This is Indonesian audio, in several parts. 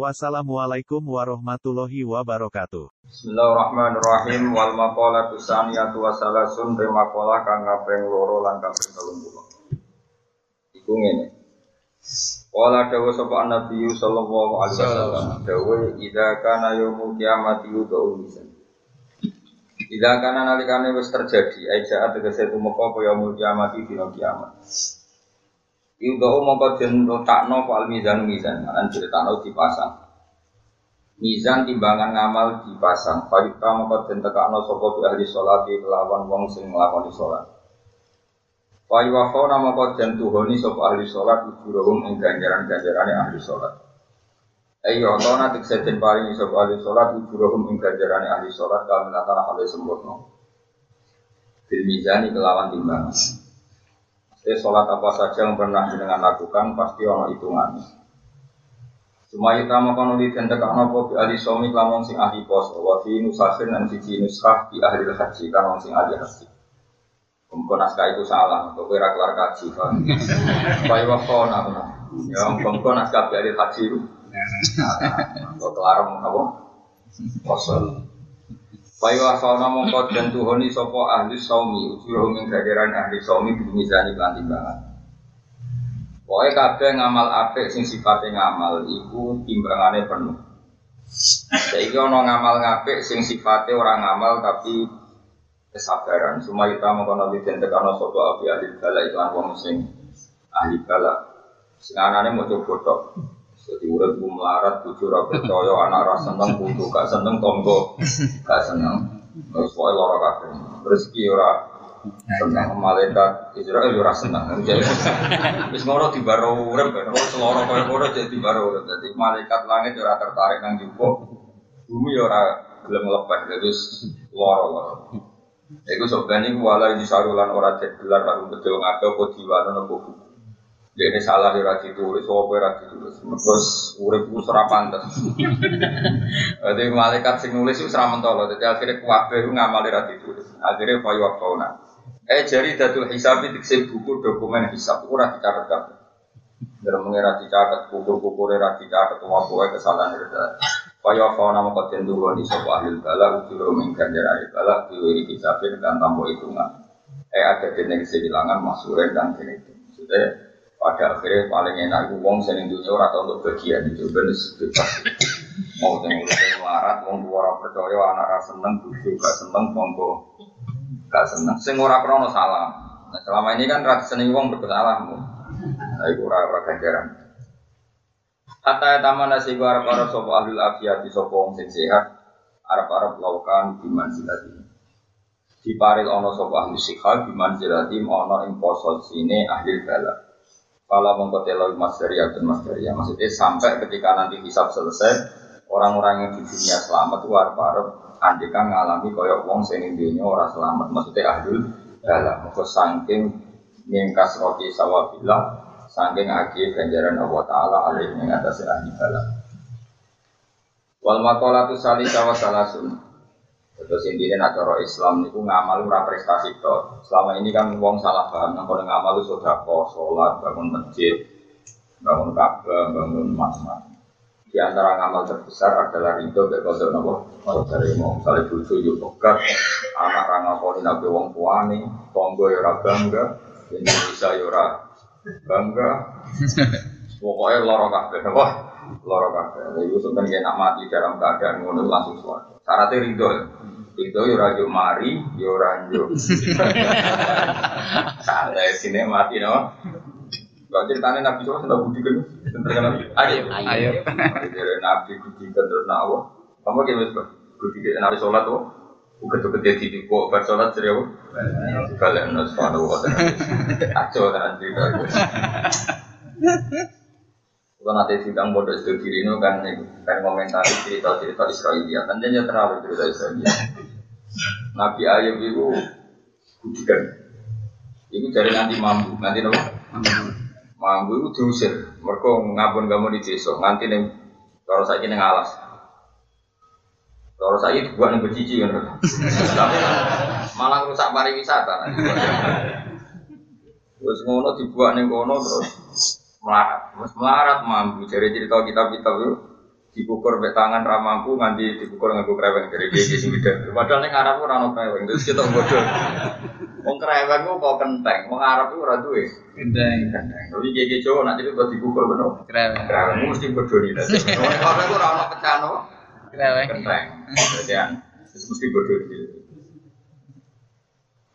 Wassalamualaikum warahmatullahi wabarakatuh. Bismillahirrahmanirrahim wal maqalatu saniyatu wa salasun te maqalah kang kaping loro lan kaping 30. Iku ngene. Wala dawa sapa Nabi sallallahu alaihi wasallam dawa idza kana yaumul kiamati yudau lisan. Idza kana nalikane wis terjadi aja tegese tumeka apa yaumul kiamati dina kiamat. Yudau mongko den letakno fal mizan mizan, lan critakno dipasang. Mizan timbangan ngamal dipasang. Fayuta mongko den tekakno sapa bi ahli salat kelawan wong sing nglakoni salat. Fayuwafona mongko den tuhoni sapa ahli salat ujurahum ing ganjaran-ganjarane ahli salat. Ayo ana tikse den paringi sapa ahli salat ujurahum ing ganjarane ahli salat kamilatan ahli sempurna. Bil mizani kelawan timbangan. Jadi sholat apa saja yang pernah dengan lakukan pasti ono hitungannya. Cuma kita mau kanuli dan tekan nopo di ahli somi kamu sing ahli pos, wa fi nusahin dan siji nuskah di ahli haji kamu sing ahli haji. Mumpun naskah itu salah, untuk kira kelar kaji kan. Bayi waktu apa? Ya, mumpun naskah di ahli haji itu. Kau kelar apa? Kosong. Bayu asal mongko dan tuhoni sopo ahli saumi ujuruh ing gagaran ahli saumi dimizani lan timbangan. Pokoknya kabeh ngamal apik sing sifatnya ngamal iku timbangane penuh. Saiki ana ngamal ngapik sing sifatnya orang ngamal tapi kesabaran. Semua kita mengkono den tekano sapa ahli ahli bala wong sing ahli bala. Sing anane mau coba jadi urut ku melarat, bucu ra percaya, anak ra seneng, putu gak seneng, tonggo gak seneng. Terus pokoknya loro kabeh. Rezeki ora seneng malaikat Israel ora seneng. Wis ngono dibaro urip kan. Wis loro kaya ngono jadi dibaro urip. Dadi malaikat langit ora tertarik nang jupuk. Bumi ora gelem lepas. Jadi loro-loro. Iku sebenarnya wala di sarulan ora cek gelar lalu betul ngaco apa diwano nopo dia ini salah di rati tulis, apa rati tulis. Terus urip ku ora pantes. Jadi malaikat sing nulis itu ora mentolo. Jadi akhirnya kuwabe ku ngamal rati tulis. Akhirnya fayu fauna. Eh jari datul itu buku dokumen hisab ora dicatat kabeh. Dalam mengira dicatat kukur-kukur ora dicatat wae kesalahan itu. Fayu fauna moko den di sapa ahli bala ujur min ganjar ahli bala diwiri hisabin dan tambo hitungan. Eh ada dene kehilangan masuren dan dene itu. Pada akhirnya paling enak itu wong sing dunia ora untuk bagian itu ben bebas. Mau sing urip melarat wong tua ora percaya anak ra seneng bojo gak seneng monggo gak seneng. Sing ora krono salah. Nah selama ini kan ra seneng wong bersalah nah iku ora ora ganjaran. Hatta taman nasi gua arab arab sopo ahli afiat di sopo wong sing sehat arab laukan di paril ono sopo ahli sikha biman silati ono ing pososine ahli balak Kala mengkoteloi mas dari dan mas dari maksudnya sampai ketika nanti hisab selesai orang-orang yang di dunia selamat itu harap andikan ngalami koyok wong sing dunia orang selamat. Maksudnya ahdul dalam maka saking mingkas roti sawabillah saking agi ganjaran Allah Taala alih atas ahli dalam. Wal makolatu salisa wa salasun Terus intinya nak Islam itu ngamal ora prestasi to. Selama ini kan wong salah paham nang kono ngamal itu sudah sholat, bangun masjid, bangun Ka'bah, bangun macam-macam. Di antara ngamal terbesar adalah ridho ke kodok nopo dari mau misalnya bucu yuk tokat, anak rangga koni nabi wong tuane, tonggo yora bangga, Indonesia yora bangga, pokoknya loro kabeh, wah loro kabeh. Itu sebenarnya nak mati dalam keadaan ngono langsung suara. Syaratnya ridho. Ridho yo rajo mari, yo ranjo. Santai sini mati no. Gak ceritanya Nabi Soal sudah budi kan? Terkenal. Ayo, ayo. Dari Nabi budi kan terus nawa. Kamu kayak mas budi kan Nabi Soal tuh. Bukan tuh gede di kok bersolat serius. Kalian harus taala. Aco tenan cerita. Kalau nanti sidang bodoh itu kiri ini kan kan komentari cerita-cerita Israelia, kan dia terlalu cerita Israelia. Nabi Ayub itu budikan. Iku dari nanti mampu, nanti nopo. Mampu itu diusir. Mereka ngabun kamu di desa, nganti neng kalau saya ini ngalas. Kalau saya itu buat nih bercici kan, malah rusak pariwisata. Terus ngono dibuat nih ngono terus melarat, terus melarat mampu. Jadi cerita kitab-kitab itu dikukur be tangan ramampu nganti dikukur nganggo kreweng dari gigi sing gede. Padahal ning Arab ora ono kreweng, terus kita bodoh. Wong kreweng ku kok kenteng, wong Arab ku ora duwe. Gendeng. Kenteng. Tapi gigi Jawa nak jadi buat dikukur bener. Kreweng. Kreweng mesti bodoh nih. Kreweng ku ora ono pecahan apa? Kreweng. Kenteng. Jadi terus mesti bodoh gitu.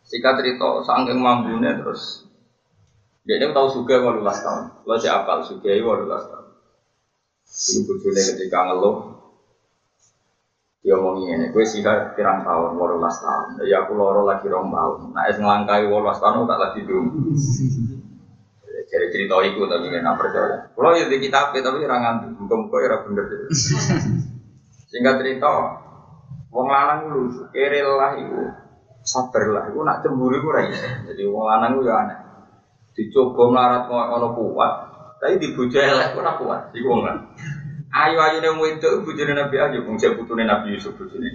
Singkat cerita, saking mampunya terus dia ini tahu suga walu tahun. Lo siapa apal suga walu tahun. Ibu bujune ketika ngeluh, dia ngomong ini, gue sih pirang tahun, walu tahun. Ya aku loro lagi rong tahun. Nah es ngelangkai walu tahun tak lagi dulu. Jadi cerita itu tapi nggak percaya. Kalau ya di kitab tapi orang ngantuk, muka-muka ya bener. Sehingga cerita, wong lanang lu kere lah ibu, sabar lah, ibu nak cemburu ibu rai. Jadi wong lanang lu ya aneh. Dicoba melarat ngono kuat, tapi dibujuk elek ora kuat. Iku wong lanang. Ayu ayu nih wedok bujune Nabi Ayub, wong cek putune Nabi Yusuf bujune.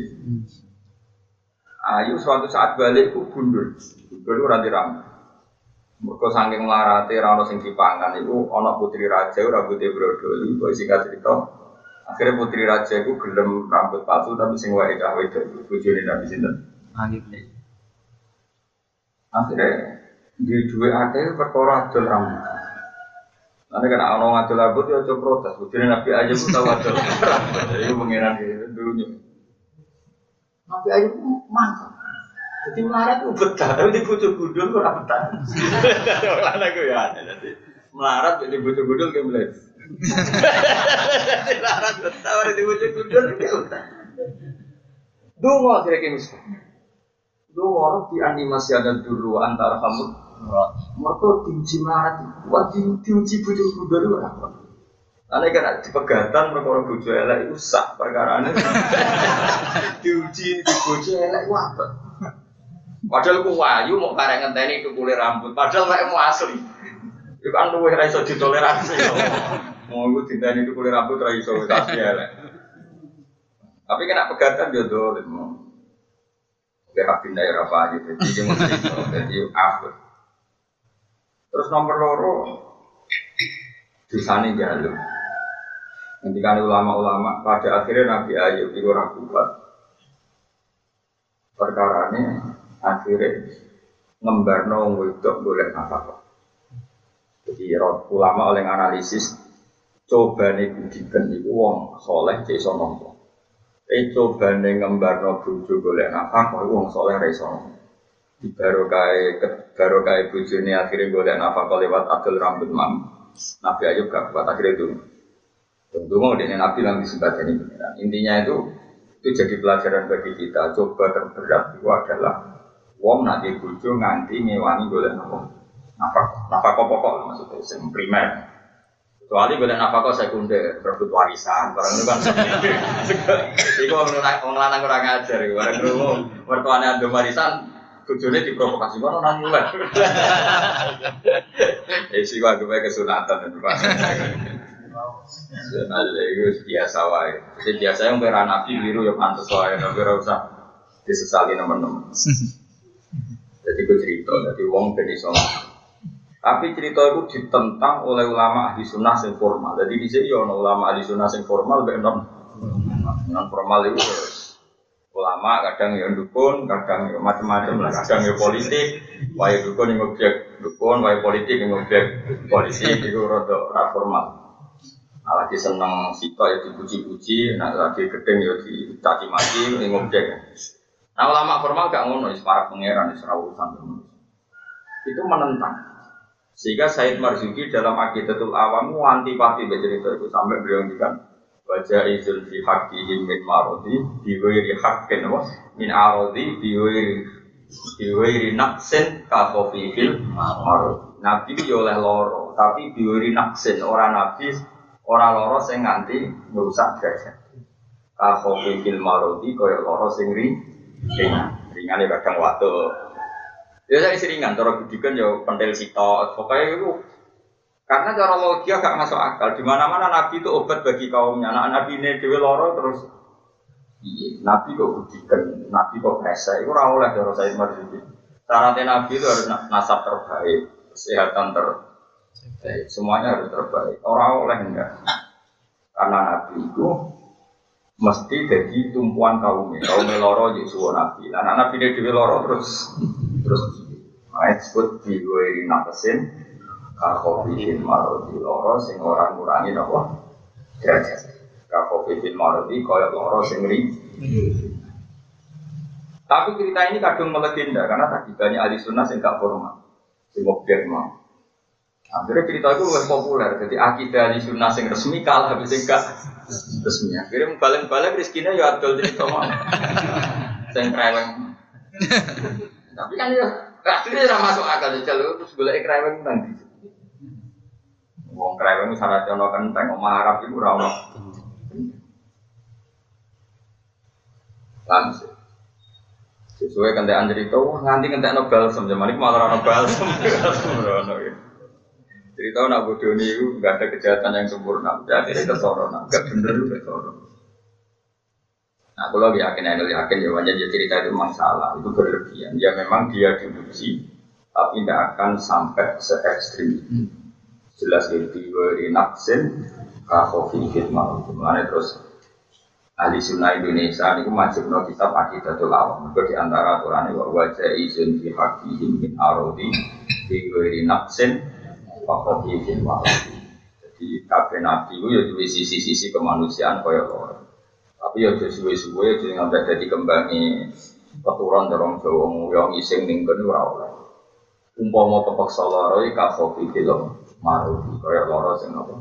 Ayu suatu saat balik ku gundul, gundul ora dirambut. Mereka saking melarate rano sing dipangan itu ana putri raja rambutnya brodoli, kok singkat cerita akhirnya putri raja itu gelem rambut palsu tapi sing wae cah wedok bojone Nabi sinten. Angin. Akhirnya di dua akeh perkara adol rambut. Nanti kan ana ngadol rambut ya aja protes, bojone Nabi aja pun tahu adol rambut. Jadi pengiran itu dulunya. Nabi aja mantap. Jadi melarat itu betah, tapi di gundul kok ora betah. Lana gue ya jadi melarat di bojo gundul kayak belas. Melarat betah, ada di bojo gundul kayak betah. Dungo misal. Dungo orang di animasi ada dulu antara kamu. Mereka diuji wah di diuji bojo gundul itu apa? Ane kan di pegatan perkara bojo elek itu sak perkara diuji di bojo elek itu apa? Padahal ku wayu mau karek ngenteni kulit rambut. Padahal mek mau asli. Itu kan luwih ra ditoleransi. Mau iku itu kulit rambut ra iso asli elek. Tapi kena pegatan yo dolim. Oke, rapin daerah apa aja, jadi mesti jadi apa. Terus nomor loro, dosane jalur. Ketika ulama-ulama pada akhirnya Nabi Ayub itu ragubat. Perkara ini akhirnya ngembarno wedok boleh nafkah. Jadi ulama oleh analisis coba nih budikan itu wong soleh iso nompo. Eh coba nih ngembarno bojo boleh nafkah wong soleh iso Di baru kai baru bojo ini akhirnya boleh nafkah lewat adil rambut mam. Nabi Ayub gak kuat akhirnya itu. Tentu mau dengan Nabi yang disebut ini Intinya itu itu jadi pelajaran bagi kita. Coba terberat itu adalah wong nanti bojo nganti ngewangi golek napa nafkah nafkah pokok maksudnya sing primer kecuali golek nafkah sekunder berebut warisan barang itu kan itu orang lanang kurang ajar barang itu mertuanya ando warisan bojone diprovokasi mana nang mulai eh sih gua gue kesunatan itu Nah, itu biasa wae. Jadi biasa yang beranapi biru ya pantas wae, tapi ora usah disesali teman-teman. Jadi gue cerita, jadi wong ben iso. Tapi cerita itu ditentang oleh ulama ahli sunnah yang formal. Jadi di sini ya ulama ahli sunnah yang formal, ben non non formal itu ulama kadang ya dukun, kadang ya macam-macam lah, kadang ya politik, wae dukun yang objek dukun, wae politik yang objek politik itu rada formal. Nah, lagi seneng sito ya dipuji-puji, nah lagi gedeng ya dicaci maki, yang objek. Nah ulama formal gak ngono, para pangeran, isra urusan Itu menentang. Sehingga Said Marzuki dalam Aqidatul Awam antipati cerita itu sampai beliau ngendikan baca izin fi haqqihim min marodi biwairi haqqin wa min arodi biwairi biwairi naksin ka fil marodi. Nabi yo oleh loro, tapi biwairi naksin orang nabi orang loro sing nganti merusak derajat. Kahofi fil marodi kaya loro sing ri ringan. Ringan ya kadang waktu. Ya saya seringan, cara budikan ya pentil sitok, pokoknya itu karena cara logika gak masuk akal. Di mana-mana Nabi itu obat bagi kaumnya. Anak Nabi ini dewi loro terus Iya, Nabi kok budikan, Nabi kok rese, itu ora oleh cara saya marzuki. Syaratnya Nabi itu harus nasab terbaik, kesehatan terbaik, semuanya harus terbaik. Orang oleh enggak. Karena Nabi itu mesti jadi tumpuan kaumnya. Kaumnya loro suwo Nabi. Anak Nabi ini dewi loro terus terus Nah, disebut diwiri nakesin Kakofihin marodi loro sing orang ngurangi apa? Derajat. Kakofihin marodi koyok loro sing ri Tapi cerita ini kadung melegenda Karena tadi banyak ahli sunnah sing gak formal Sing objek mau. Akhirnya cerita itu lebih populer. Jadi akidah ahli sunnah sing resmi kalah Habis sing gak resmi. Akhirnya balik-balik rezekinya ya adol cerita mau Sing kreweng. Tapi kan ya tidak masuk akal. Jajal terus boleh kreweng nanti. Wong kreweng syarat ono kenteng omah Arab iku ora ono. Langsung. Sesuai kentekan cerita, wah nganti ngentek balsam, zaman ini malah ono balsam. Cerita nak bodoh ini nggak ada kejahatan yang sempurna, jadi kesoron, nggak bener juga kesoron. Nah, kalau yakin, saya yakin ya wajar ya cerita itu masalah, itu berlebihan. Ya memang dia diuji, tapi tidak akan sampai se ekstrim itu. Jelas itu di naksin, kafofi fitmah. Mengenai terus ahli sunnah Indonesia ini wajib no kita pakai datu lawang. Itu di antara aturan ini wajah izin fi hakihim min arodi di naksin, kafofi fitmah. Jadi kafe nabi itu ya di sisi-sisi kemanusiaan kaya orang. Tapi ya suwe-suwe jadi ngambil jadi kembangi keturun dorong Jawa yang iseng ning kene ora oleh. Umpama kepaksa lara iki kasofi film maruti kaya lara sing apa.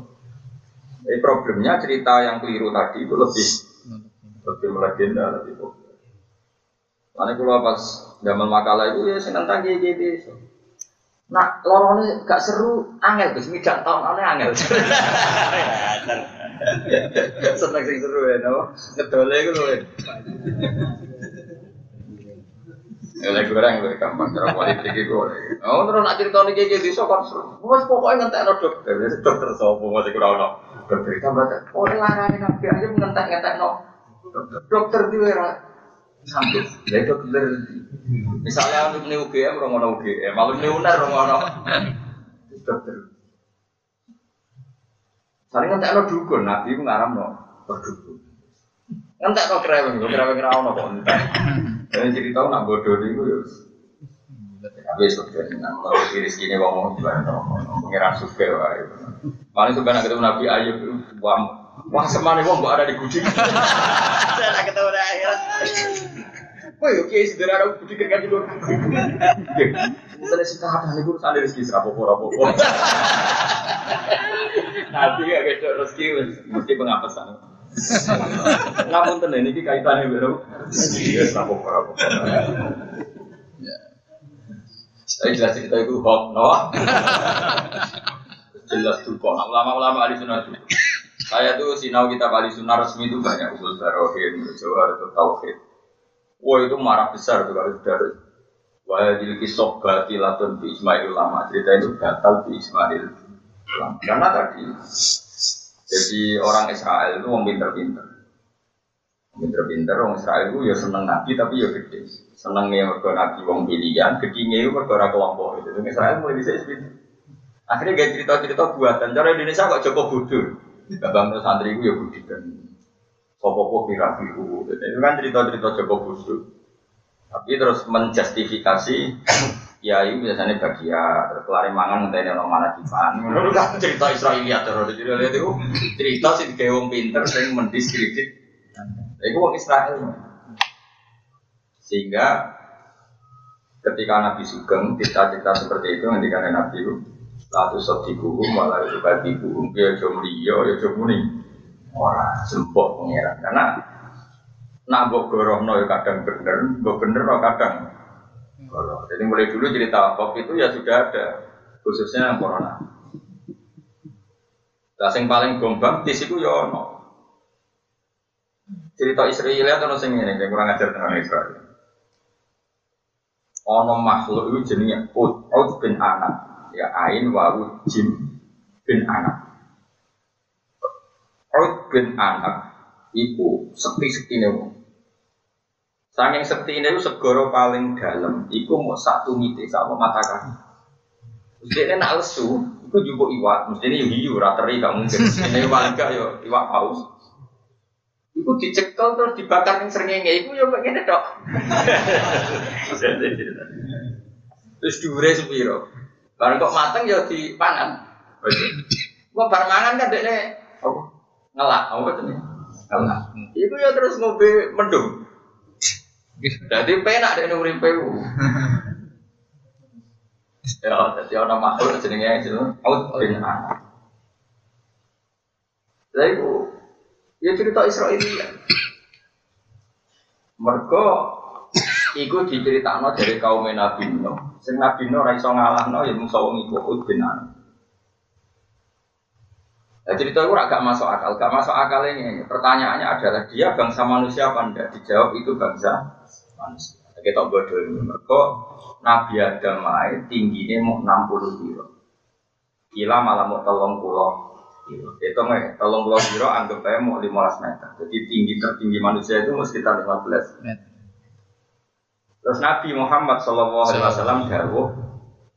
Jadi problemnya cerita yang keliru tadi itu lebih lebih melegenda lebih populer. Karena kalau pas zaman makalah itu ya seneng tanggi gitu. Nah, lorone gak seru, angel Gus, midak tahun ane angel. Seneng sing seru ya, no? Ngedole iku lho. Ya lek goreng lho gampang cara politik iku. Oh, terus nak cerita niki iki desa kon seru. Wes pokoke ngentekno dokter, dokter sapa ora ono. Dokter tambah oh larane nabi aja ngentek-ngentekno. Dokter dhewe ra sambut. Ya dokter Misalnya untuk nih UGM, orang mana UGM, malu nih UNER, orang mana dokter. Saling ngentek no dukun, nabi itu ngaram no berdukun. Ngentek no kereweng, kereweng rawon no kok entek. Dan cerita nak bodoh nih gue Tapi sudah dengan mau iris kini ngomong gimana ngomong pengiran suka wah itu. Paling suka nak ketemu Nabi Ayub, wah wah semane wong ada di kucing. Saya nak ketemu akhirat. Woi, oke, sederhana aku pikir kan dulu. Misalnya sih kata nih urusan dari rezeki serapopo rapopo. Nanti ya gitu rezeki mesti pengapesan. Namun tenan ini kaitannya baru. Iya, serapopo rapopo. Saya jelas cerita itu hoax, no? Jelas tuh. Ulama-ulama ahli sunnah itu. Saya tuh sinau kita ahli sunnah resmi itu banyak usul barohin, jawar atau tauhid. Wah itu marah besar tuh kalau sudah Wah jadi kisah batilatun di Ismail lama cerita itu batal di Ismail ulama. Karena tadi jadi orang Israel itu orang pinter-pinter. Pinter-pinter orang Israel itu ya seneng nabi tapi ya gede. Senengnya mereka nabi wong pilihan, gedenya itu mereka kelompok itu. Israel mulai bisa seperti Akhirnya gak cerita-cerita buatan. Cara Indonesia kok Joko bodoh. Babang santri itu ya budikan. Sopo kira biru. Itu kan cerita-cerita Joko Busuk. Tapi terus menjustifikasi ya ini biasanya bagian terus kelari mangan ngenteni orang mana kipan. Menurut kan cerita Israelia terus jadi lihat itu cerita sih kayak wong pinter sing mendiskredit. Itu wong Israel. Sehingga ketika Nabi Sugeng cerita-cerita seperti itu yang dikatakan Nabi itu lalu sodiku malah itu batiku ya jomliyo ya jomuni orang sempok pengiran karena nak mbok gorohno ya kadang bener, mbok bener kadang Jadi mulai dulu cerita kok itu ya sudah ada, khususnya yang corona. Lah sing paling gombang di situ ya ono. Cerita Israel atau sing ini, yang kurang ajar tentang Israel. ono makhluk itu jenenge Ud, Ud bin Anak. Ya ain wawu jim bin Anak. Ud bin Anak iku sekti-sektine wong. Saking sektine itu segoro paling dalam, iku mau satu mite sama mata kaki. Dia nak lesu, itu juga iwak, mesti ini hiu, rateri gak mungkin. Ini paling gak yo iwak paus. Iku dicekel terus dibakar ning srengenge iku yo kok ngene tok. Terus dhuwure sepiro? Bareng kok mateng ya dipangan. Kok bar mangan kan dekne apa? Ngelak, apa jenenge? Ngelak. Iku ya terus ngombe mendung. Jadi penak dek nuripe ku. Ya, jadi ana makhluk jenenge itu out bin anak. Lha iku ya cerita Israelia. Mergo iku diceritakno dari kaum Nabi Nuh. Sing Nabi Nuh ora iso ngalahno ya mung wong iku bin Anak. Nah, cerita itu agak masuk akal, gak masuk akal ini. Pertanyaannya adalah dia bangsa manusia apa enggak? Dijawab itu bangsa manusia. Kita bodoh ini. Mereka Nabi Adam ay, tingginya mau 60 kilo. Gila malah mau telung pulau kilo. Itu nggak, telung pulau kilo anggap aja mau 15 meter. Jadi tinggi tertinggi manusia itu mau sekitar 15 meter. Terus Nabi Muhammad Shallallahu Alaihi Wasallam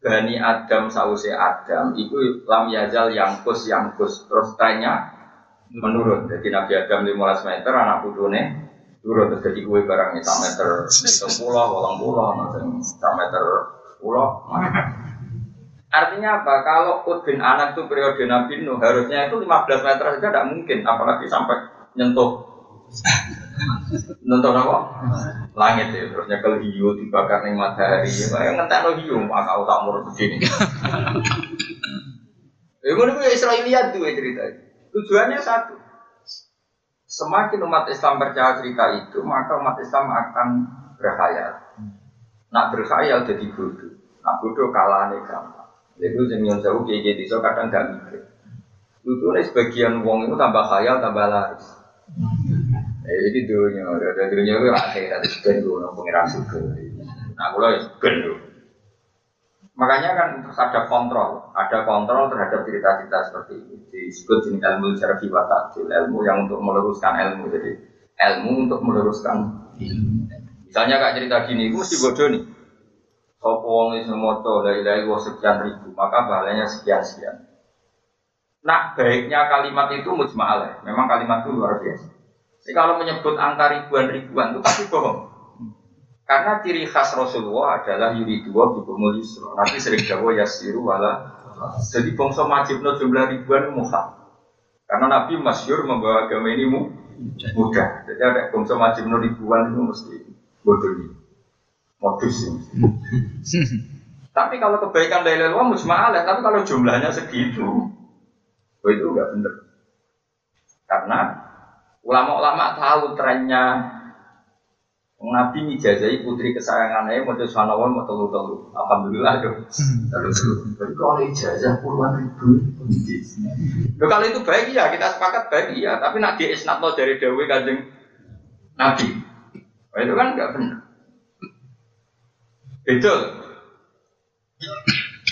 Bani Adam sause Adam itu lam yazal yangkus yangkus. Terus tanya menurun. Jadi Nabi Adam 15 meter anak putune turun. Terus jadi kue barangnya sak meter sepuluh walang pulau sak meter pulau artinya apa? Kalau Ud bin anak itu periode Nabi Nuh harusnya itu 15 meter saja tidak mungkin. Apalagi sampai nyentuh nonton apa? Langit ya, terus nyekel hiu dibakar ning matahari. Kayak ngentekno hiu, akal tak murah begini. Ya ngono kuwi Israiliyat tuh cerita. Tujuannya satu. Semakin umat Islam percaya cerita itu, maka umat Islam akan berkhayal. Nak berkhayal jadi bodoh. Nak bodoh kalah nih gampang. Jadi yang jauh kayak gitu, so kadang gak mikir. Itu sebagian wong itu tambah khayal, tambah laris. Eh, jadi dunia, ada dunia itu akhirat ben gue pengiran suka. Nah, kalau ya Makanya kan terus ada kontrol, ada kontrol terhadap cerita-cerita seperti ini. Disebut jenis ilmu syarfi wa ilmu yang untuk meluruskan ilmu. Jadi ilmu untuk meluruskan ilmu. Misalnya kak cerita gini, mesti bodoh nih. Sopo wong iso moto dari dari sekian ribu, maka pahalanya sekian sekian. Nah, baiknya kalimat itu mujma'alah. Memang kalimat itu luar biasa. Jadi kalau menyebut angka ribuan-ribuan itu pasti bohong. Karena ciri khas Rasulullah adalah yuri dua bikumul yusro. Nanti sering jawa yasiru wala. Jadi bangsa majibno jumlah ribuan muha. Karena Nabi masyur membawa agama ini mudah. Jadi ada bangsa majibno ribuan itu mesti bodoh ini. Modus ini. tapi kalau kebaikan dari luar musma'alah, tapi kalau jumlahnya segitu, oh itu enggak benar. Karena Ulama-ulama tahu trennya Nabi mijazahi putri kesayangannya mau subhanallah mau telu telu. Alhamdulillah tuh. Telu telu. Kalau ijazah puluhan ribu. Loh, kalau itu baik ya kita sepakat baik ya. Tapi nak di isnatno dari Dewi kanjeng Nabi. Oh, itu kan nggak benar. Itu.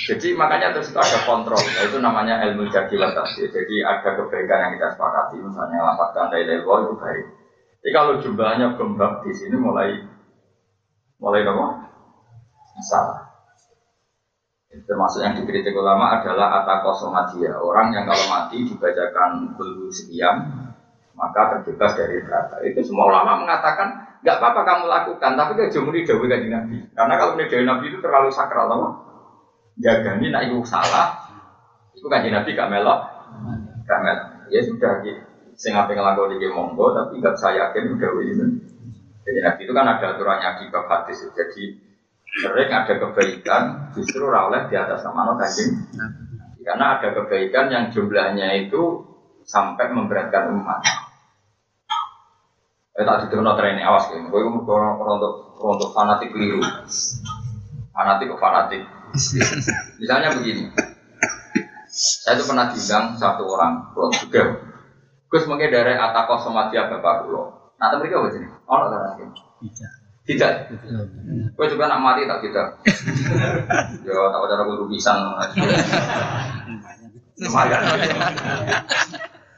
Jadi makanya terus itu ada kontrol, nah, itu namanya ilmu jadi tafsir. Jadi ada kebaikan yang kita sepakati, misalnya lafazkan dari level itu baik. Jadi kalau jumlahnya gembak di sini mulai mulai apa? Salah. Termasuk yang dikritik ulama adalah atakosomadia, orang yang kalau mati dibacakan dulu sekian, maka terbebas dari neraka. Itu semua ulama mengatakan nggak apa-apa kamu lakukan, tapi kejumuri jauh dari Nabi. Karena kalau dari Nabi itu terlalu sakral, apa? Jagani nak ibu salah, itu kan Nabi gak melok, gak melok. Ya sudah gitu. Sing apa di monggo, tapi gak saya yakin udah itu. Jadi Nabi itu kan ada aturannya di bab hadis. Jadi sering ada kebaikan justru oleh di atas nama kanjeng karena ada kebaikan yang jumlahnya itu sampai memberatkan umat. Eh tak itu no training awas gitu. Gue orang untuk fanatik keliru. Fanatik ke fanatik. Misalnya begini, saya itu pernah diundang satu orang, pulau juga. Gus mungkin dari Atako Somatia Bapak Pulau. Nah, mereka apa sih? Oh, tahu Di Tidak. Gue juga nak mati tak tidak. Yo tak cara guru pisang. Lumayan.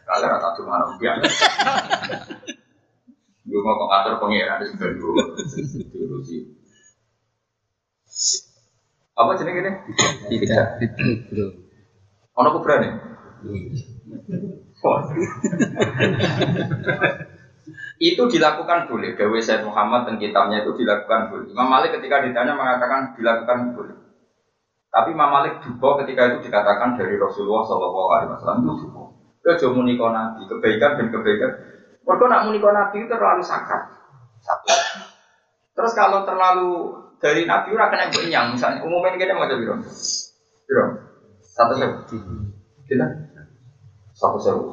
Kalau rata cuma rupiah. Gue mau ngatur pengiran di sebelah dulu. Apa jenis ini? Tidak. Ono kuburan ya? Oh. itu dilakukan boleh. Dawe Said Muhammad dan kitabnya itu dilakukan boleh. Imam Malik ketika ditanya mengatakan dilakukan boleh. Tapi Imam Malik juga ketika itu dikatakan dari Rasulullah Shallallahu Alaihi Wasallam itu juga. Nabi, kebaikan dan kebaikan. Mereka nak muniko nabi itu terlalu sakit. Satu. Terus kalau terlalu dari nabi ora kena yang misalnya umumnya mau jadi biro. Satu sewu. Kita satu sewu.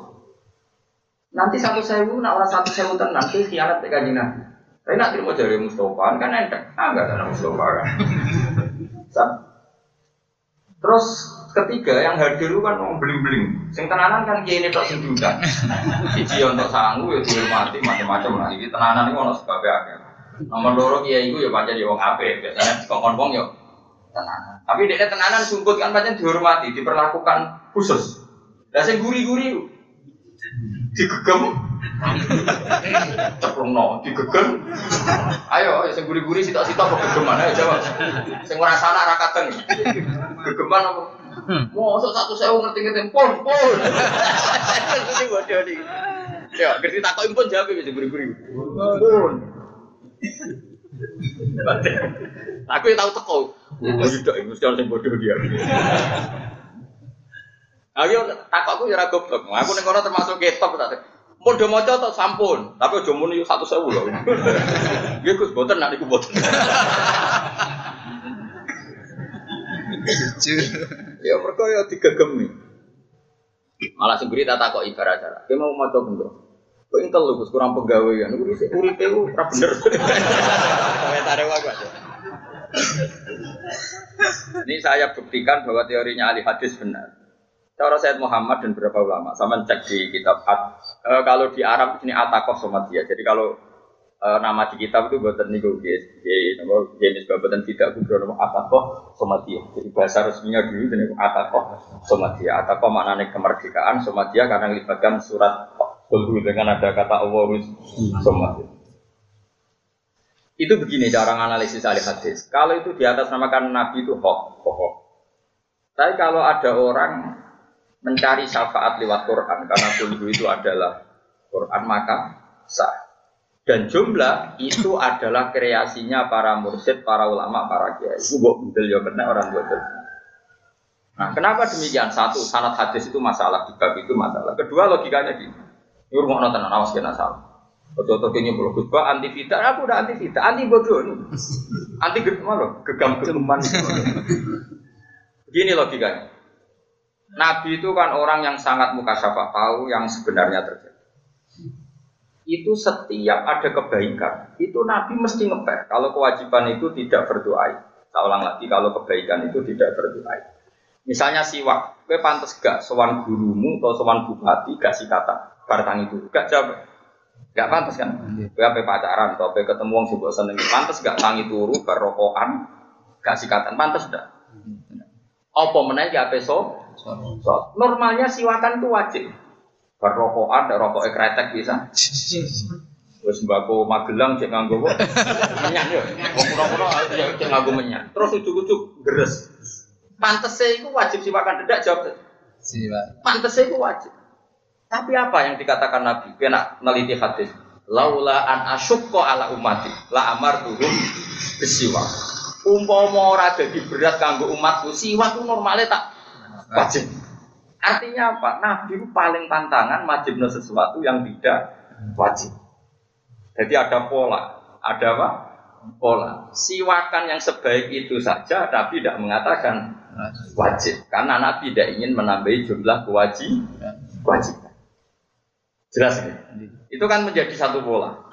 Nanti satu sewu, nak orang satu sewu itu khianat kayak kajian. Tapi nak terima dari Mustafa kan enteng. Ah enggak ada Mustafa kan. Terus ketiga yang hadir kan mau beling-beling. Sing tenanan kan kiai ini tak sing diundang. Siji untuk sanggu ya dihormati macam-macam lah. Ini tenanan itu ono sebab akeh. Nomor loro kiai itu ya pancen ya wong apik. Biasanya kongkon wong ya tenanan. Tapi dia tenanan sumput kan pancen dihormati, diperlakukan khusus. Lah sing guri-guri digegem ceplungno digegem ayo sing guri-guri sitok-sitok kok gegeman ayo jawab sing ora salah ra kadeng gegeman apa Mosok satu sewu ngerti-ngerti pun pun. Ini bodoh nih. Ya, ngerti takut impun jawab bisa guri-guri. Pun. Aku yang tahu teko. Oh, tidak, mesti orang yang bodoh dia. Aku takut aku ya goblok. Aku ning kono termasuk ketop tak. Mun do maca sampun, tapi aja mun yo 1000 lho. Nggih Gus, boten nak niku boten. Ya mergo ya digegemi. Malah sing tak takok ibarat cara. Ki mau maca bendro. Kok intel lu kurang pegawaian. Iku dhisik uripe ku ora bener. Ini saya buktikan bahwa teorinya ahli hadis benar. Cara Said Muhammad dan beberapa ulama, sama cek di kitab At, e, kalau di Arab ini Atakoh dia. Jadi kalau e, nama di kitab itu buatan niku guys, nama jenis buatan tidak kubro nama Atakoh dia. Jadi bahasa resminya dulu ini Atakoh dia. Atakoh maknanya kemerdekaan dia karena melibatkan surat Kulhu dengan ada kata Allah. Itu begini cara analisis ahli hadis. Kalau itu di atas namakan Nabi itu hoax, hoax. Tapi kalau ada orang mencari syafaat lewat Quran karena kulhu itu adalah Quran maka sah. Dan jumlah itu adalah kreasinya para mursyid, para ulama, para kiai. Itu buat betul ya benar orang betul. Nah, kenapa demikian? Satu, sanat hadis itu masalah, di bab itu masalah. Kedua, logikanya gini. Ini rumah nonton, awas kena salah. Betul-betul kayaknya belum gus, anti fita, aku udah anti fita, anti bodoh anti gegam, gegam gegaman. Begini logikanya. Nabi itu kan orang yang sangat muka syafa tahu yang sebenarnya terjadi. Itu setiap ada kebaikan, itu Nabi mesti ngepek. Kalau kewajiban itu tidak berdoa. Saya ulang lagi, kalau kebaikan itu tidak berdoa. Misalnya siwak, gue pantas gak sewan gurumu atau sewan bupati gak sih kata bartang itu, gak jawab. Gak pantas kan? Gue apa pacaran atau ketemu orang sebuah seneng, pantas gak tangi turu berrokokan, gak sikatan, pantas gak? Apa menaik apa so? So, normalnya siwakan itu wajib. Berrokokan, ada rokok ekretek bisa. Terus sembako Magelang cek nganggo kok. Menyan yo. Wong pura-pura ya cek nganggo menyan. Terus ujuk-ujuk geres. Pantese itu wajib siwakan tidak jawab. Siwak. Pantese itu wajib. Tapi apa yang dikatakan Nabi? Kena neliti hadis. Laula an asyukko ala umati la amar turun besiwa. Umpama ora dadi berat kanggo umatku, siwak itu normalnya tak wajib. Artinya apa? Nabi paling tantangan wajibnya sesuatu yang tidak wajib. Jadi ada pola, ada apa? Pola. Siwakan yang sebaik itu saja, Nabi tidak mengatakan wajib, karena Nabi tidak ingin menambahi jumlah kewajiban. Kewajiban. Jelas ini. Itu kan menjadi satu pola.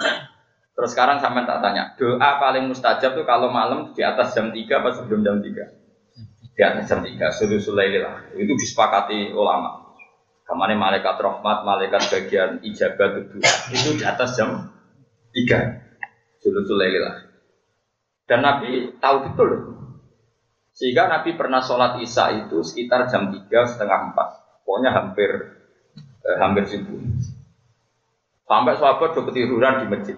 Terus sekarang sampai tak tanya, doa paling mustajab tuh kalau malam di atas jam 3 apa sebelum jam 3? di atas jam tiga sulusul lah itu disepakati ulama ke mana malaikat rahmat malaikat bagian ijabat itu itu di atas jam tiga sulusul lah Dan Nabi tahu betul. Sehingga Nabi pernah sholat isya itu sekitar jam 3 setengah 4. Pokoknya hampir eh, hampir subuh. Sampai sahabat udah ketiduran di masjid.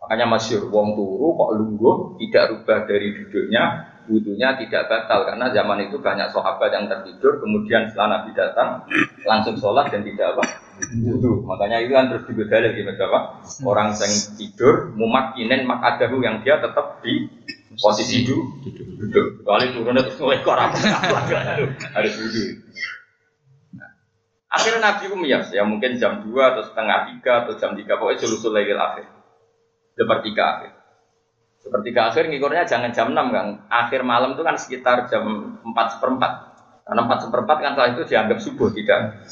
Makanya masyur wong turu kok lungguh tidak rubah dari duduknya, wudhunya tidak batal karena zaman itu banyak sahabat yang tertidur kemudian setelah Nabi datang langsung sholat dan tidak apa wudhu. Makanya itu kan terus digodali gitu apa orang yang tidur mumakinin makadahu yang dia tetap di posisi duduk. Duduk. Kecuali turunnya terus mulai korak harus duduk. Akhirnya Nabi Umiyas ya mungkin jam 2 atau setengah 3 atau jam 3 pokoknya sulusul lail akhir. Sepertiga akhir. Sepertiga akhir ngikurnya jangan jam 6 kan. Akhir malam itu kan sekitar jam 4 seperempat. Karena 4 seperempat kan setelah itu dianggap subuh tidak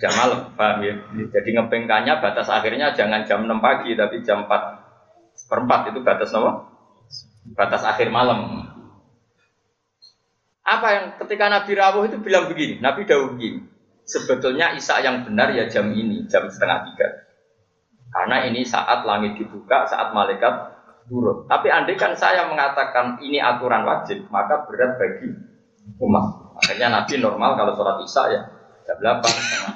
jam malam, paham ya? Jadi ngepengkannya batas akhirnya jangan jam 6 pagi tapi jam 4 seperempat itu batas apa? Batas akhir malam. Apa yang ketika Nabi Rawuh itu bilang begini, Nabi Dawud begini, sebetulnya Isa yang benar ya jam ini, jam setengah tiga. Karena ini saat langit dibuka, saat malaikat turun. Tapi andai kan saya mengatakan ini aturan wajib, maka berat bagi umat. Akhirnya Nabi normal kalau sholat Isya ya jam 8 setengah.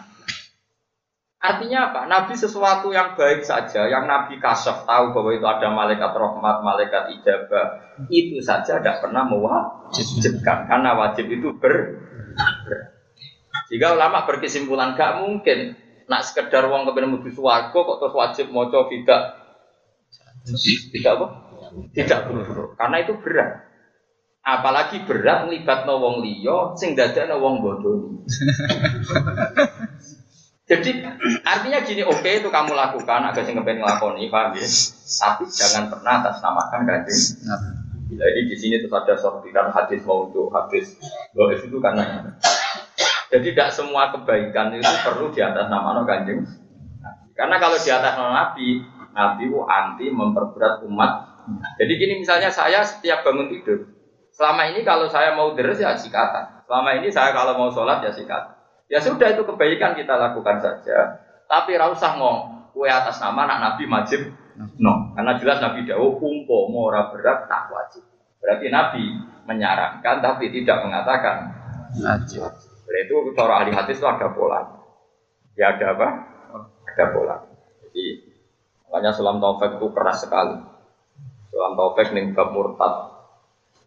Artinya apa? Nabi sesuatu yang baik saja, yang Nabi kasaf tahu bahwa itu ada malaikat rahmat, malaikat ijabah, itu saja tidak pernah mewajibkan karena wajib itu ber, ber jika ulama berkesimpulan gak mungkin nak sekedar uang kebenar menuju suwargo kok terus wajib moco tidak tidak apa? Tidak buru Karena itu berat. Apalagi berat melibat wong liya sing dadakno wong bodoh. Jadi artinya gini, oke okay, itu kamu lakukan agak sing kepengen ngelakoni, paham ya? Tapi jangan pernah atas namakan kanjeng. Jadi di sini terus ada sortiran hadis mau untuk hadis. Loh itu karena jadi tidak semua kebaikan itu perlu di atas nama no kanjeng. Karena kalau di atas nama Nabi, Nabi itu anti memperberat umat. Jadi gini misalnya saya setiap bangun tidur, selama ini kalau saya mau deres ya sikatan. Selama ini saya kalau mau sholat ya sikatan. Ya sudah itu kebaikan kita lakukan saja. Tapi rausah ngomong, kue atas nama anak Nabi wajib no. Karena jelas Nabi Dawo umpo ora berat tak wajib. Berarti Nabi menyarankan tapi tidak mengatakan wajib. Oleh itu cara ahli hadis itu ada pola. Ya ada apa? Ada pola. Jadi makanya Sulam Taufik itu keras sekali. Sulam Taufik nih bab murtad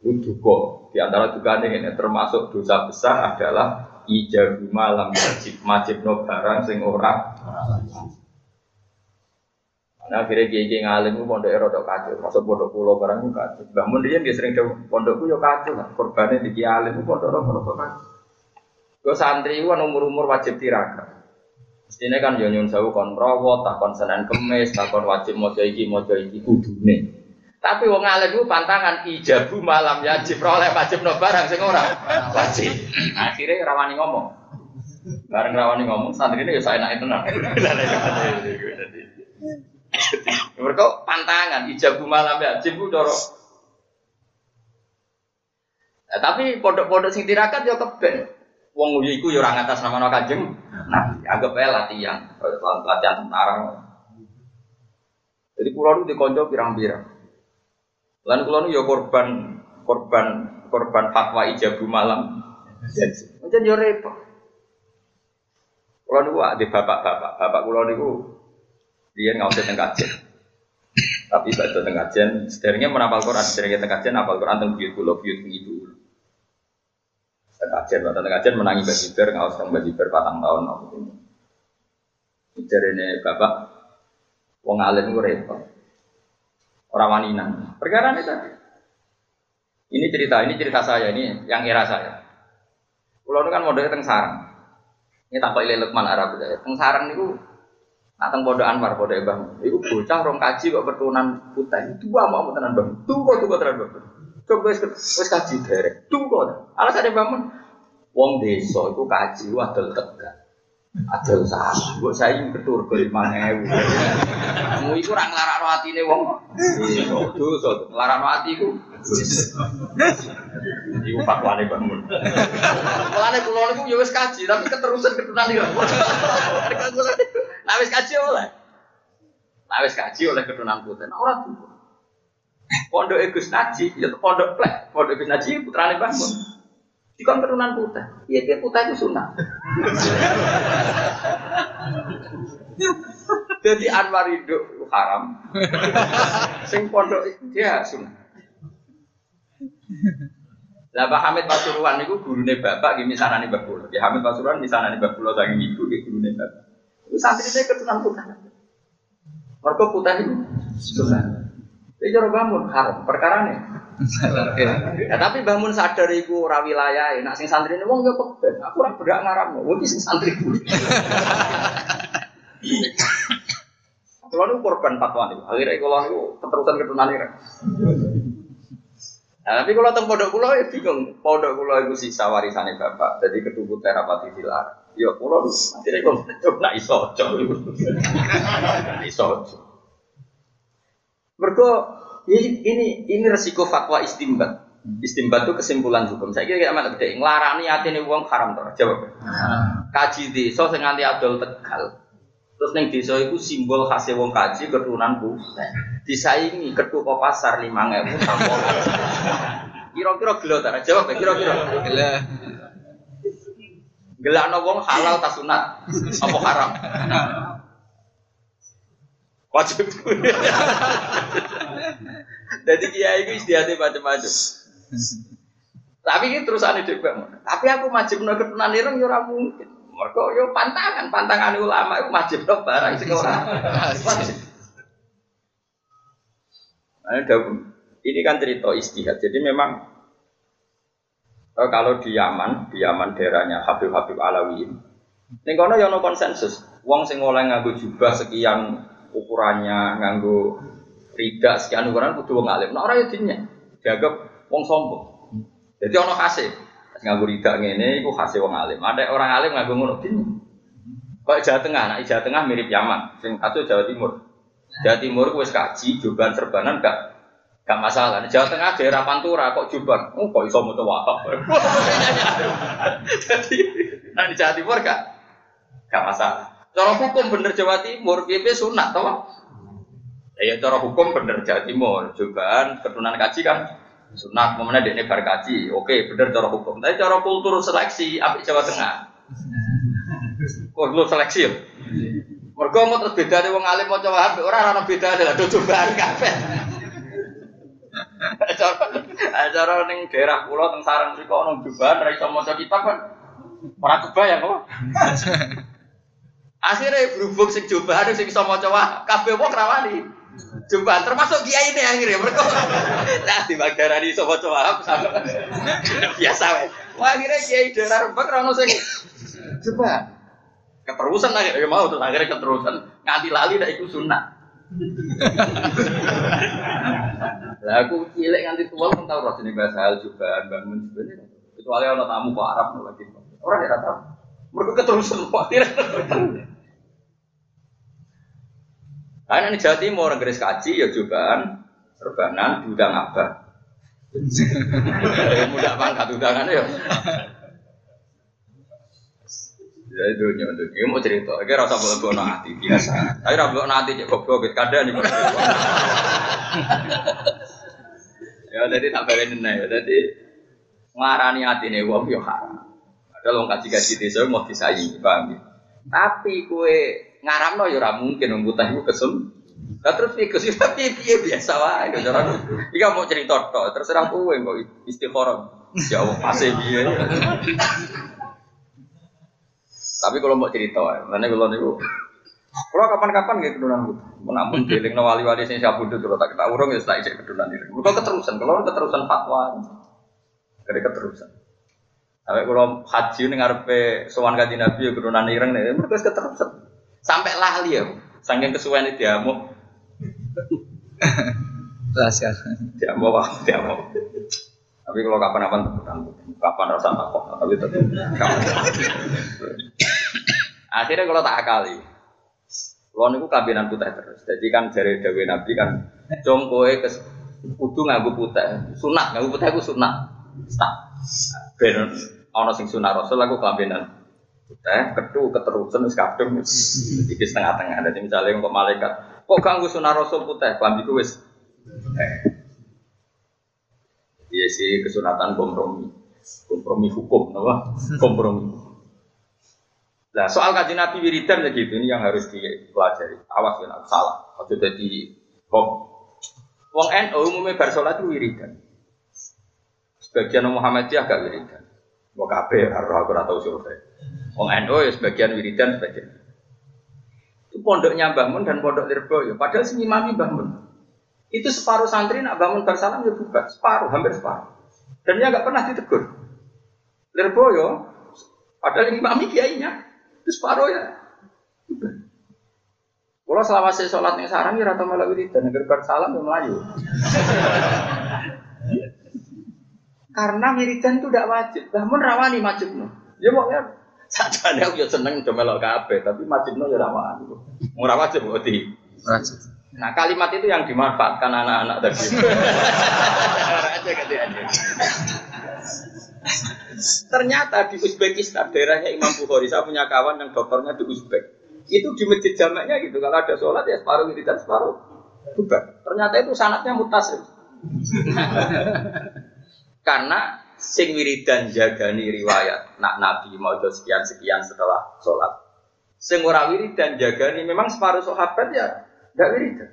itu juga di antara juga ini termasuk dosa besar adalah ijabu malam wajib wajib no barang sing ora Nah, akhirnya kiai kiai ngalim itu pondok erodo kacau, masuk pondok pulau barang itu kacau. Bangun dia dia sering pondokku yo kacau lah, korbannya di kiai alim itu pondok erodo kacau. Gue santri kan umur-umur wajib tirakat. Ini kan yo nyun sewu kon rawat, tak kon senen kemis, tak kon wajib mojo iki mojo iki kudune. Tapi wong alim itu pantangan ijabu malam ya oleh wajib no barang sing ora wajib. Akhirnya rawani ngomong. Bareng rawani ngomong, santri ini ya naik tenang. Mereka pantangan ijabu malam ya wajib doro. Nah, tapi pondok-pondok sing tirakat ya keben. Wong iku yo ora ngatas nama Kanjeng Nah, anggap ae latihan, latihan tentara. Jadi pulau itu dikonco pirang-pirang. Lalu pulau itu ya korban korban korban fatwa ijabu malam. Macam yo repot. Pulau itu ada bapak-bapak, bapak pulau itu dia nggak usah tengkajen. Tapi baca tengkajen, sederhana menapal Quran, sederhana tengkajen, apal Quran tentang biut pulau biut itu. Kajian, waktu kajian menangi bajiber, nggak usah bajiber patang tahun. Jadi ini bapak, wong alim gue repot. Orang wanita. Perkara ini tadi. Ini cerita, ini cerita saya, ini yang era saya. Pulau itu kan modalnya teng sarang. Ini tanpa ilmu Lukman Arab ya. Teng sarang itu Natang bodoh Anwar, bodoh Ibang. Itu bocah kaji kok pertunan putih. Itu mau tenan bang. Tuh kok tuh tenan bang. Coba wis wis kaji derek. Tunggu. Alasan bangun. Wong desa itu kaji adol tegak. Adol salah. Mbok saya ketur ke 5000. Kamu iku ora nglarakno atine wong. Dosa, nglarakno ati iku. Iku fatwane bangun. Mulane niku ya wis kaji, tapi keterusan keturunan iki. Nah wis kaji oleh. Nah wis kaji oleh keturunan putih. Nah ora tuh. Pondok Gus Naji, ya pondok plek, pondok Gus Naji putrane bangun. Dikon keturunan putih. Iya dia putih itu sunnah. Jadi Anwar hidup haram. Sing pondok dia sunnah. Lah Pak Hamid Pasuruan niku gurune bapak nggih misanane Mbah Kula. Ya Hamid Pasuruan misanane Mbah Kula saking ibu nggih gurune bapak. Itu santri saya keturunan putih. Mergo putih itu sunnah. Jadi cara bangun haram perkara nih. Ya, tapi bangun sadar iku ora wilayah, nak sing santri ini wong yo keben. Aku ora berak ngaram, wong sing santri. Kalau nu korban fatwa nih, akhirnya kalau nu keterusan keturunan ini. Nah, tapi kalau teng pondok kula ya bingung. Pondok kula itu sisa warisane bapak. Jadi ketubu terapati dilar. Ya kula akhirnya kok nak iso cok. Iso. Mergo ini ini resiko fatwa istimbat. Istimbat itu kesimpulan hukum. Saya kira amat gede. Nglarani atine wong haram to. Jawab. Kaji desa sing nganti adol Tegal. Terus neng desa itu simbol khasnya wong kaji keturunan putih. Disaingi ketu kok pasar lima ewu tampol. Kira-kira gelo tak? Jawab kira-kira. Gila. Gelakno wong halal ta sunat? Apa haram? Wajib. Jadi kiai itu istiadatnya macam-macam. Tapi ini terus aneh. Tapi aku wajib no keturunan ireng ya mungkin. Mereka yo pantangan, pantangan ulama itu wajib no barang sing ora. Wajib. Ini kan cerita istihad. Jadi memang eh, kalau di Yaman, di Yaman daerahnya Habib Habib Alawiyin, ini kono yo no konsensus. Wong sing oleh nganggo jubah sekian ukurannya, nganggo rida sekian ukuran kudu wong alim. Nah ora yo dinya. Dianggap wong sombong. Jadi ono kasih nganggo rida ngene iku khase wong alim. Ada orang alim nganggo ngono dinya. Kok Jawa Tengah, nah Jawa Tengah mirip Yaman, sing atau Jawa Timur. Jawa Timur wis kaji, jubahan serbanan gak gak masalah. Jawa Tengah daerah Pantura kok jubahan, oh kok iso wakaf. Jadi nah Jawa Timur gak gak masalah. Cara hukum bener Jawa Timur, piye sunat toh? Ya cara hukum bener Jawa Timur, jubahan keturunan kaji kan sunat, mana dia bar kaji, oke bener cara hukum. Tapi cara kultur seleksi, apa Jawa Tengah? Kultur seleksi ya. Mergo mau terus beda wong alim maca wahab ora ana beda adalah cobaan kabeh. Cara cara ning daerah kula teng sarang mriko ana jubahan ra iso maca kitab kan ora kebayang kok. Akhirnya berhubung sing jubahan sing maca wahab kabeh wong ra wani. Jubahan termasuk kiai ini akhirnya mereka nah di bagdarani iso maca wahab sama biasa wae. Wah akhirnya kiai daerah Rembang ra ono sing jubahan keterusan akhirnya mau terus akhirnya keterusan. Nganti lali dah ikut sunnah lah aku cilik nganti tua kan tahu roh jenis bahasa hal juga bangun sebenarnya kecuali orang tamu kok Arab lagi. Orang ya tahu mereka keterusan khawatir karena ini Jawa Timur Inggris kaji ya jugaan serbanan diundang abah mudah banget undangannya ya Ya itu nyontok. Ini mau cerita. Oke rasa boleh bawa hati biasa. Tapi rasa bawa hati cek goblok gitu. Kadang nih. Ya jadi tak balik nih. Jadi ngarani hati nih wong yo haram. Ada lo kaji kaji desa mau disayi, paham ya? Tapi kue ngaram no yo mungkin nunggu tahu kesem. Nah terus piye kesem tapi piye biasa wae cara. Iya mau cerita tok, terserah kowe kok istikharah. Ya Allah pasti piye. Tapi kalau mau cerita, mana kalau niku, kalau kapan-kapan gitu kedunan gitu. Namun dieling no wali-wali sing siap butuh kalau tak kita urung ya setelah ijek kedunan ini. Kalau keterusan, kalau keterusan fatwa, kira keterusan. Sampai kalau haji ini ngarepe sowan kaji nabi ya kedunan ireng nih, mereka keterusan. Sampai lali ya, saking kesuwen itu dia mau. Rahasia. Dia mau, dia mau. Tapi kalau kapan-kapan kapan rasa takut, tapi tetap Akhirnya kalau tak akali, kalau niku kabinan putih terus. Jadi kan dari Dewi Nabi kan, jongkoe ke kudu nganggo putih, sunat nganggo putih aku sunat. Tak, ben ono sing sunat Rasul aku kabinan putih, ketu keterusan wis kadung iki setengah-tengah. Jadi misalnya kok malaikat, kok ganggu sunat Rasul putih, klambiku wis. sih kesunatan kompromi, kompromi hukum, apa? Kompromi. Nah soal kaji Nabi wiridan ya gitu ini yang harus dipelajari. Awas ya salah. Waktu jadi hom. Wong NU umumnya bar sholat itu wiridan. Sebagian Muhammadiyah agak wiridan. Mau kafe harus aku atau survei. Wong NU ya sebagian wiridan sebagian. Itu pondoknya bangun dan pondok Lirboyo. Padahal sing imami bangun. Itu separuh santri nak bangun bersalam ya bubar, separuh, hampir separuh. Dan dia nggak pernah ditegur. Lirboyo, padahal imami kiainya, itu separuh ya. Kalau selama saya sholat yang sarang ya rata malah dan agar bersalam ya melayu. Karena wiridan itu tidak wajib. Namun rawani wajib no. Ya mau ya saja aku ya seneng udah melok kabe, tapi wajib no ya rawani. Mau wajib berarti. Wajib. Nah kalimat itu yang dimanfaatkan anak-anak tadi. Ternyata di Uzbekistan daerahnya Imam Bukhari, saya punya kawan yang dokternya di Uzbek. Itu di masjid jamaknya gitu, kalau ada sholat ya separuh dan separuh bubar. Ternyata itu sanatnya mutasil. Karena sing wiridan jagani riwayat nak Nabi mau sekian sekian setelah sholat. Sing ora wiridan jagani memang separuh sahabat ya tidak wiridan.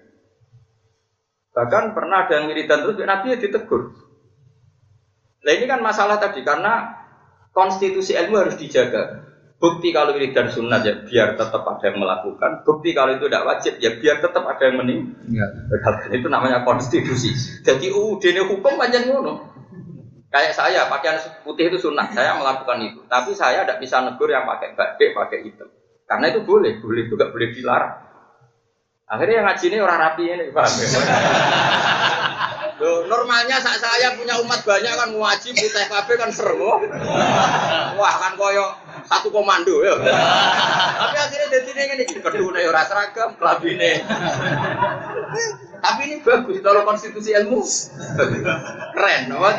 Bahkan pernah ada yang wiridan terus Nabi ya ditegur. Nah ini kan masalah tadi karena konstitusi ilmu harus dijaga. Bukti kalau wiridan sunat ya biar tetap ada yang melakukan. Bukti kalau itu tidak wajib ya biar tetap ada yang mening. Ya. Itu namanya konstitusi. Jadi UUD ini hukum panjang ngono. Kayak saya pakaian putih itu sunat, saya melakukan itu. Tapi saya tidak bisa negur yang pakai batik, pakai itu. Karena itu boleh, boleh juga boleh dilarang. Akhirnya yang ngaji ini orang rapi ini, paham ya? Loh, normalnya saat saya punya umat banyak kan ngaji putih kafe kan seru. Wah kan koyo satu komando ya. Tapi akhirnya jadi ini ini kedua ora seragam, kelabine. Tapi ini bagus kalau konstitusi ilmu. Keren, apa?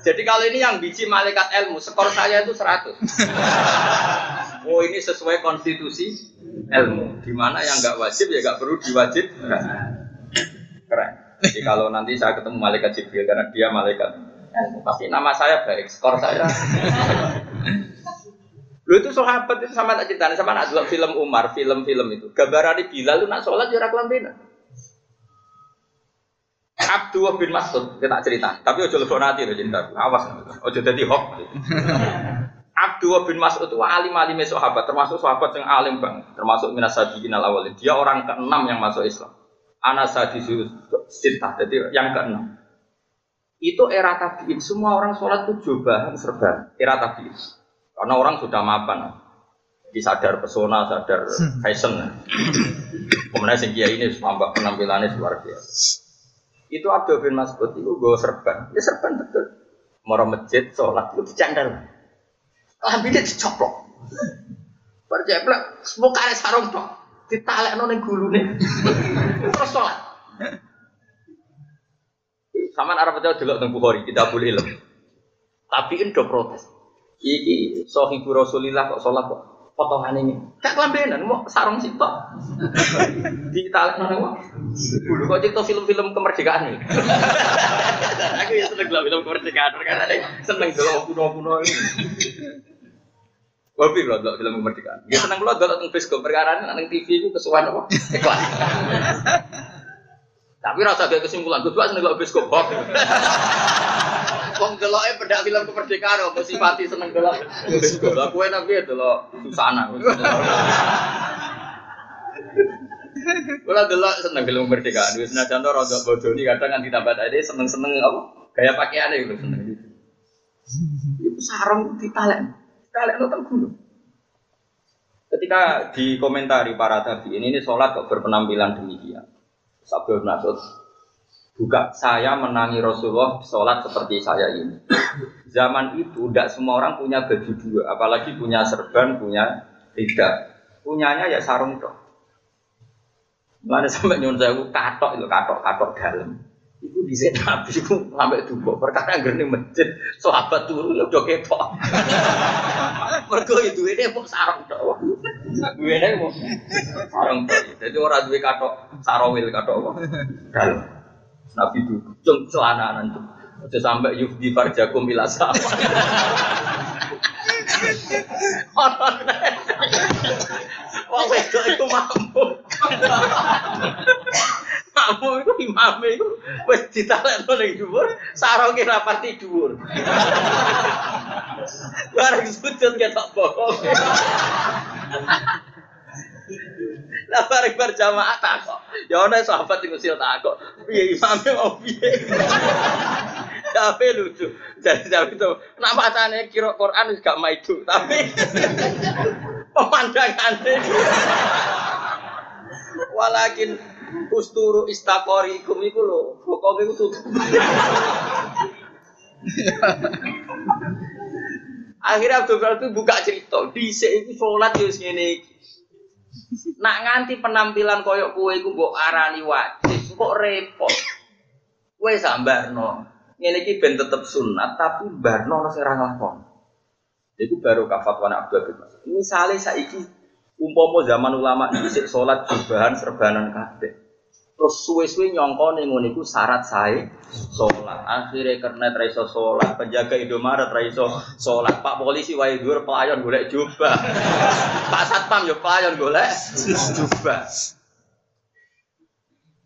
Jadi kalau ini yang biji malaikat ilmu, skor saya itu 100. Oh ini sesuai konstitusi ilmu. Di mana yang nggak wajib ya nggak perlu diwajib. Keren. Jadi kalau nanti saya ketemu malaikat Jibril karena dia malaikat pasti nama saya baik, skor saya. Lu itu sahabat itu sama tak ceritanya sama nak film Umar, film-film itu. Gambaran Bilal lu nak sholat jarak lampinan. Abdullah bin Mas'ud, kita cerita. Tapi ojo lebok nanti loh cinta. Awas, ojo jadi hoax. Abdullah bin Mas'ud itu alim alim sahabat, termasuk sahabat yang alim bang, termasuk minas sabiqin al awalin. Dia orang keenam yang masuk Islam. Anas sadisu sita, jadi yang keenam. Itu era tabiin, semua orang sholat itu jubahan serban. Era tabiin, karena orang sudah mapan. Disadar pesona, sadar fashion. Kemudian sing ini tambah penampilannya luar biasa. Itu Abdul bin Mas'ud itu gue serban. Ya serban betul. Mau masjid, sholat itu dicandal. Lambinnya dicoplok. Berjeblak, semua kare sarung tok. Ditalek nong gulu nih. Terus sholat. Sama Arab itu dulu tentang Bukhari, kita boleh ilmu. Tapi Indo protes. Iki sohibu Rasulillah kok sholat kok potongan ini. Kayak kelambenan, mau sarung sih. Di tarik mana? Dulu kok cerita film-film kemerdekaan nih. Aku ya seneng lah film kemerdekaan karena ada seneng kalau kuno-kuno ini. Wabi loh film kemerdekaan. Ya seneng lo kalau tentang bioskop perkara nang TV itu kesuwan apa? Iklan. Tapi rasa kayak kesimpulan, gue seneng lo bioskop. Wong deloke pedak film kemerdekaan kok sifati seneng delok. Lah kowe tapi ya delok susana. Kula delok seneng film kemerdekaan. Wis senajan to rada bodoni kadang nganti tambah tadi seneng-seneng apa gaya pakaiane itu seneng. Itu sarung ditalek. Ditalek nonton gunung. Ketika dikomentari para tabi ini, ini sholat kok berpenampilan demikian. Sabda Nasud Buka saya menangi Rasulullah sholat seperti saya ini. Zaman itu tidak semua orang punya baju dua, apalagi punya serban, punya tidak. Punyanya ya sarung toh. Mana sampai nyun saya katok itu katok katok dalam. Di sini nabi itu sampai tubuh perkara gini masjid sahabat turun ya udah ketok. Mereka itu ini mau sarung toh. Duwe ini mau sarung toh. Jadi orang dua katok sarawil katok dalam. Nabi itu cung celana itu. Aja sampai yufdi farjakum ila sama. Wong wedok iku mampu. Mampu iku imame iku wis ditalekno ning dhuwur, saronge rapati dhuwur. Bareng sujud ketok bokong. Lah bareng berjamaah takok. Ya ana sahabat sing usil takok. Piye imame mau piye? Tapi lucu. Jadi tapi itu nak macane kira Quran wis gak maidu, tapi pemandangannya walakin usturu istakori ikum iku lho pokoknya iku tutup akhirnya Abdul Ghani itu buka cerita di itu sholat ya ngene nak nganti penampilan koyok kue iku mbok arani wajib kok repot kue sambarno ngene iki ben tetep sunat tapi barno ora sing ra nglakoni Iku baru kafat wana Abdul bin Mas'ud. Misalnya saiki umpomo zaman ulama dhisik salat jubahan serbanan kabeh. Terus suwe-suwe nyongko ning ngono iku syarat sae salat. Akhire karena tra iso salat, penjaga Indomaret tra iso salat. Pak polisi wae dhuwur pelayan golek jubah. Pak satpam yo pelayan golek jubah.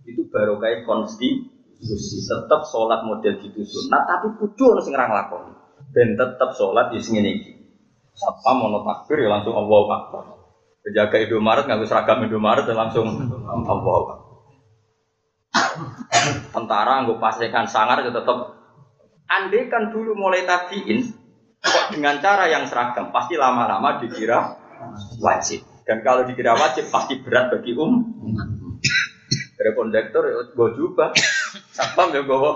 Itu baru kayak konstitusi. Tetap sholat model gitu sunat, tapi kudu ono sing ra nglakoni. Ben tetap sholat di sini iki. Sapa mau takbir ya langsung Allah Akbar. Penjaga Indomaret nggak seragam Indomaret ya langsung Allah Akbar. Tentara nggak pastikan sangar ya tetap. Andai kan dulu mulai tabiin, kok dengan cara yang seragam pasti lama-lama dikira wajib. Dan kalau dikira wajib pasti berat bagi um. Dari kondektor ya gue jubah, satpam ya gue.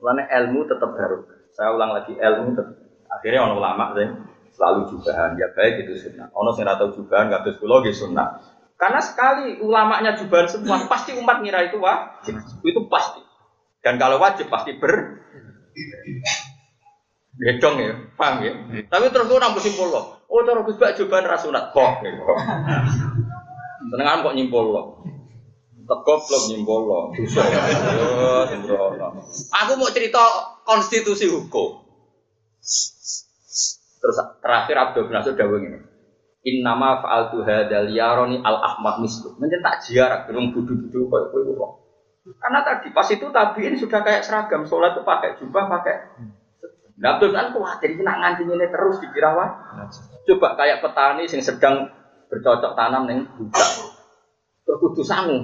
Karena ilmu tetap baru. Saya ulang lagi ilmu tetap Akhirnya orang ulama sih selalu jubahan ya baik itu sunnah. Ono sing atau jubahan nggak terus kulo sunnah. Karena sekali ulamanya jubahan semua, pasti umat ngira itu wajib. Itu pasti. Dan kalau wajib pasti ber Gedong ya, paham ya. Tapi terus gue nambah simpul loh. Oh terus gue bak jubahan. Kok? Senengan kok nyimpul loh. Tegop lo nyimpul loh. Aku mau cerita konstitusi hukum. Terus terakhir Abdul bin Mas'ud dawuh ngene. Innama fa'altu hadzal yaroni al ahmad mislu. Menjen tak jiarak belum budu-budu koyo kowe wong. Karena tadi pas itu tabiin sudah kayak seragam sholat itu pakai jubah pakai Nah, Abdul kan khawatir nak nganti ini terus dikira wah. Coba kayak petani yang sedang bercocok tanam neng budak. Terus kudu sangu.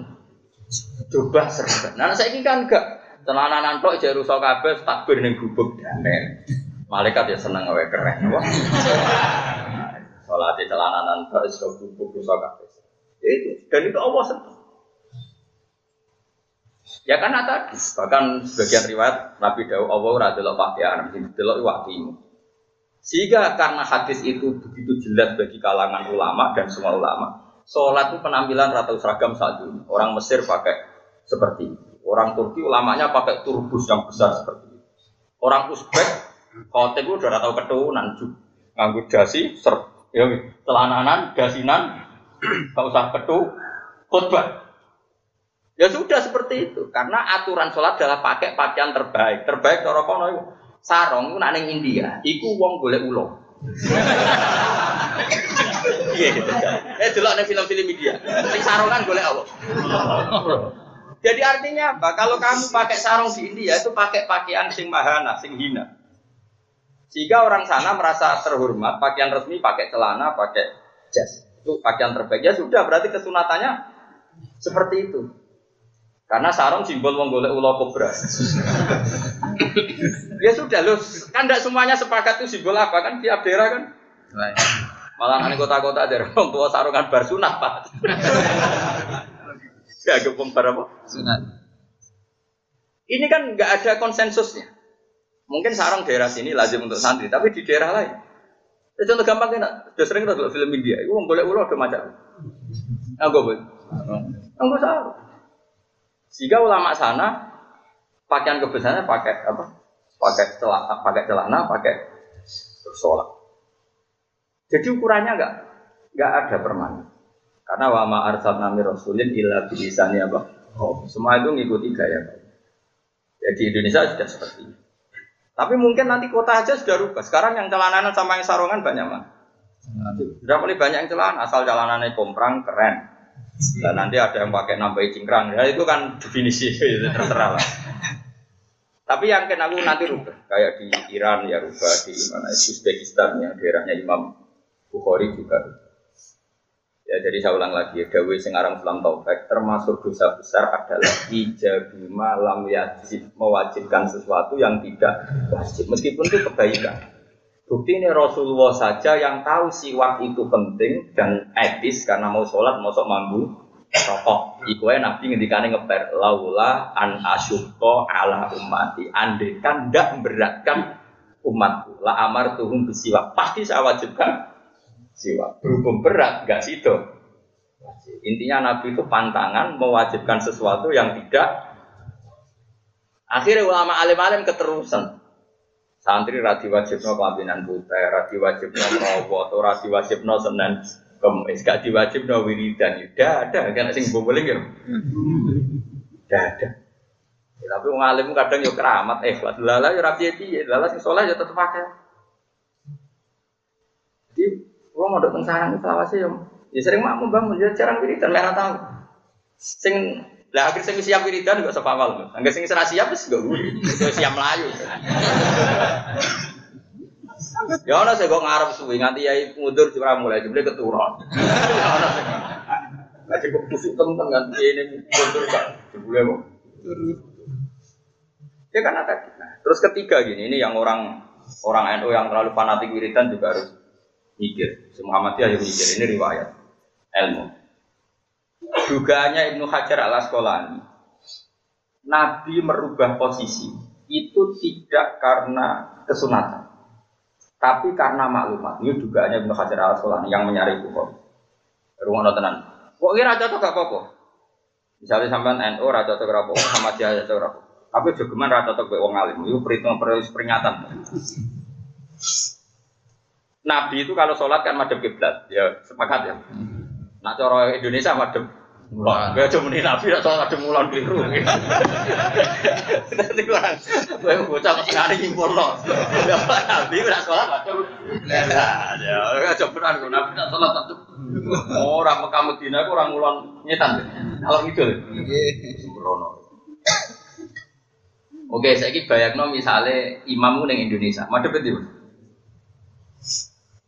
Coba seragam. Nah, saya ini kan enggak celana tok jare rusak kabeh takbir ning gubuk. Malaikat ya seneng gawe keren. Wah. Salat di celananan kok iso bubuk iso kabeh. Ya itu. Dan itu Allah seneng. Ya karena tadi, bahkan sebagian riwayat Nabi Daud Allah ora delok pakaian, delok waktimu. Sehingga karena hadis itu begitu jelas bagi kalangan ulama dan semua ulama, sholat itu penampilan rata seragam ini. Orang Mesir pakai seperti itu. Orang Turki ulamanya pakai turbus yang besar seperti itu. Orang Uzbek Khotib itu udah tahu keturunan nganggut dasi, ser, ya, celananan, dasinan, gak usah ketu, khutbah. Ya sudah seperti itu, karena aturan sholat adalah pakai pakaian terbaik. Terbaik cara kono itu sarong itu nang India, iku wong golek ulo. Iya gitu. Eh delok ning film-film India. Sing sarongan golek apa? Jadi artinya apa? Kalau kamu pakai sarung di India itu pakai pakaian sing mahana, sing hina. Sehingga orang sana merasa terhormat, pakaian resmi pakai celana, pakai jas. Itu pakaian terbaik. Ya sudah, berarti kesunatannya seperti itu. Karena sarung simbol menggolek ulo kobra. ya sudah loh, kan tidak semuanya sepakat itu simbol apa kan tiap daerah kan. Malah nanti kota-kota daerah orang tua sarungan bar sunat pak. ya gempung bar apa? Sunat. Ini kan nggak ada konsensusnya. Mungkin sarang daerah sini lazim untuk santri, tapi di daerah lain. Ya, contoh gampang kan, sudah sering kita film India, itu boleh ulo ada macam. Enggak boleh. Enggak sarung. Sehingga ulama sana pakaian kebesarannya pakai apa? Pakai celana, pakai celana, pakai sholat. Jadi ukurannya enggak enggak ada permanen. Karena wama arsal nami rasulin illa bilisani apa? Oh, semua itu ngikuti gaya Ya di Indonesia sudah seperti itu. Tapi mungkin nanti kota aja sudah rubah. Sekarang yang celananan sama yang sarungan banyak mah. Sudah mulai banyak yang celana, asal celananya komprang keren. Dan nanti ada yang pakai nambahi cingkrang. Ya itu kan definisi itu terserah lah. Tapi yang kena aku nanti rubah. Kayak di Iran ya rubah, di mana Uzbekistan yang daerahnya Imam Bukhari juga Ya jadi saya ulang lagi, Dawe Sengarang Islam Taufik termasuk dosa besar adalah ijabima lam yajib mewajibkan sesuatu yang tidak wajib meskipun itu kebaikan. Bukti ini Rasulullah saja yang tahu siwak itu penting dan etis karena mau sholat mau sok mambu rokok. Iku Nabi ngendikane ngeper laula an asyukko ala umati. Andekan ndak memberatkan umatku. La amar tuhum bisiwak. Pasti saya wajibkan siwa. Berhubung berat, nggak situ. Intinya Nabi itu pantangan mewajibkan sesuatu yang tidak. Akhirnya ulama alim-alim keterusan. Santri radi wajibno kelampinan putih, radi wajibno merawat, radi wajibno senen kemis, gak diwajibno wiridan. Tidak ada, kan sing boleh ya. Tidak ada. Ya, tapi wong kadang yo keramat eh lala yo rapi piye, lala sing soleh yo tetep pakai. Jadi Gua mau datang sarang itu sih ya. Ya sering makmum bangun, ya jarang wiridan, merah tahu. Sing lah akhir sing siap wiridan juga sepawal. Angger sing serasi siap wis gak gue. siap melayu. Ya ana sing kok ngarep suwi nganti yai mundur ora mulai jebule keturun. Ya ana sing. Lah kok tusuk temen nganti ini mundur kan jebule kok. Ya kan ada. Nah, terus ketiga gini, ini yang orang orang NU yang terlalu fanatik wiridan juga harus mikir. Muhammadiyah yang mikir ini riwayat ilmu. Dugaannya Ibnu Hajar al Asqalani, Nabi merubah posisi itu tidak karena kesunatan, tapi karena maklumat. Ini dugaannya Ibnu Hajar al Asqalani yang menyari Bukhari. Rumah tenan. Kok kira cocok gak apa-apa? Misalnya sampean NU raja cocok apa sama dia cocok apa. Tapi jogeman raja cocok wong alim. Itu perhitungan peringatan. Nabi itu kalau sholat kan madep kiblat, ya sepakat ya. Nah cara Indonesia madep mulon. Gak cuma Nabi ya sholat madep mulon keliru. Nanti kurang, gue bocah kok sekali nyimpul loh. Nabi udah sholat madep. Ya, ya coba kan Nabi udah sholat madep. Orang Mekah Medina kurang mulon nyetan. Kalau gitu, sembrono. Oke, saya ini bayangno misalnya imammu neng Indonesia, madep itu.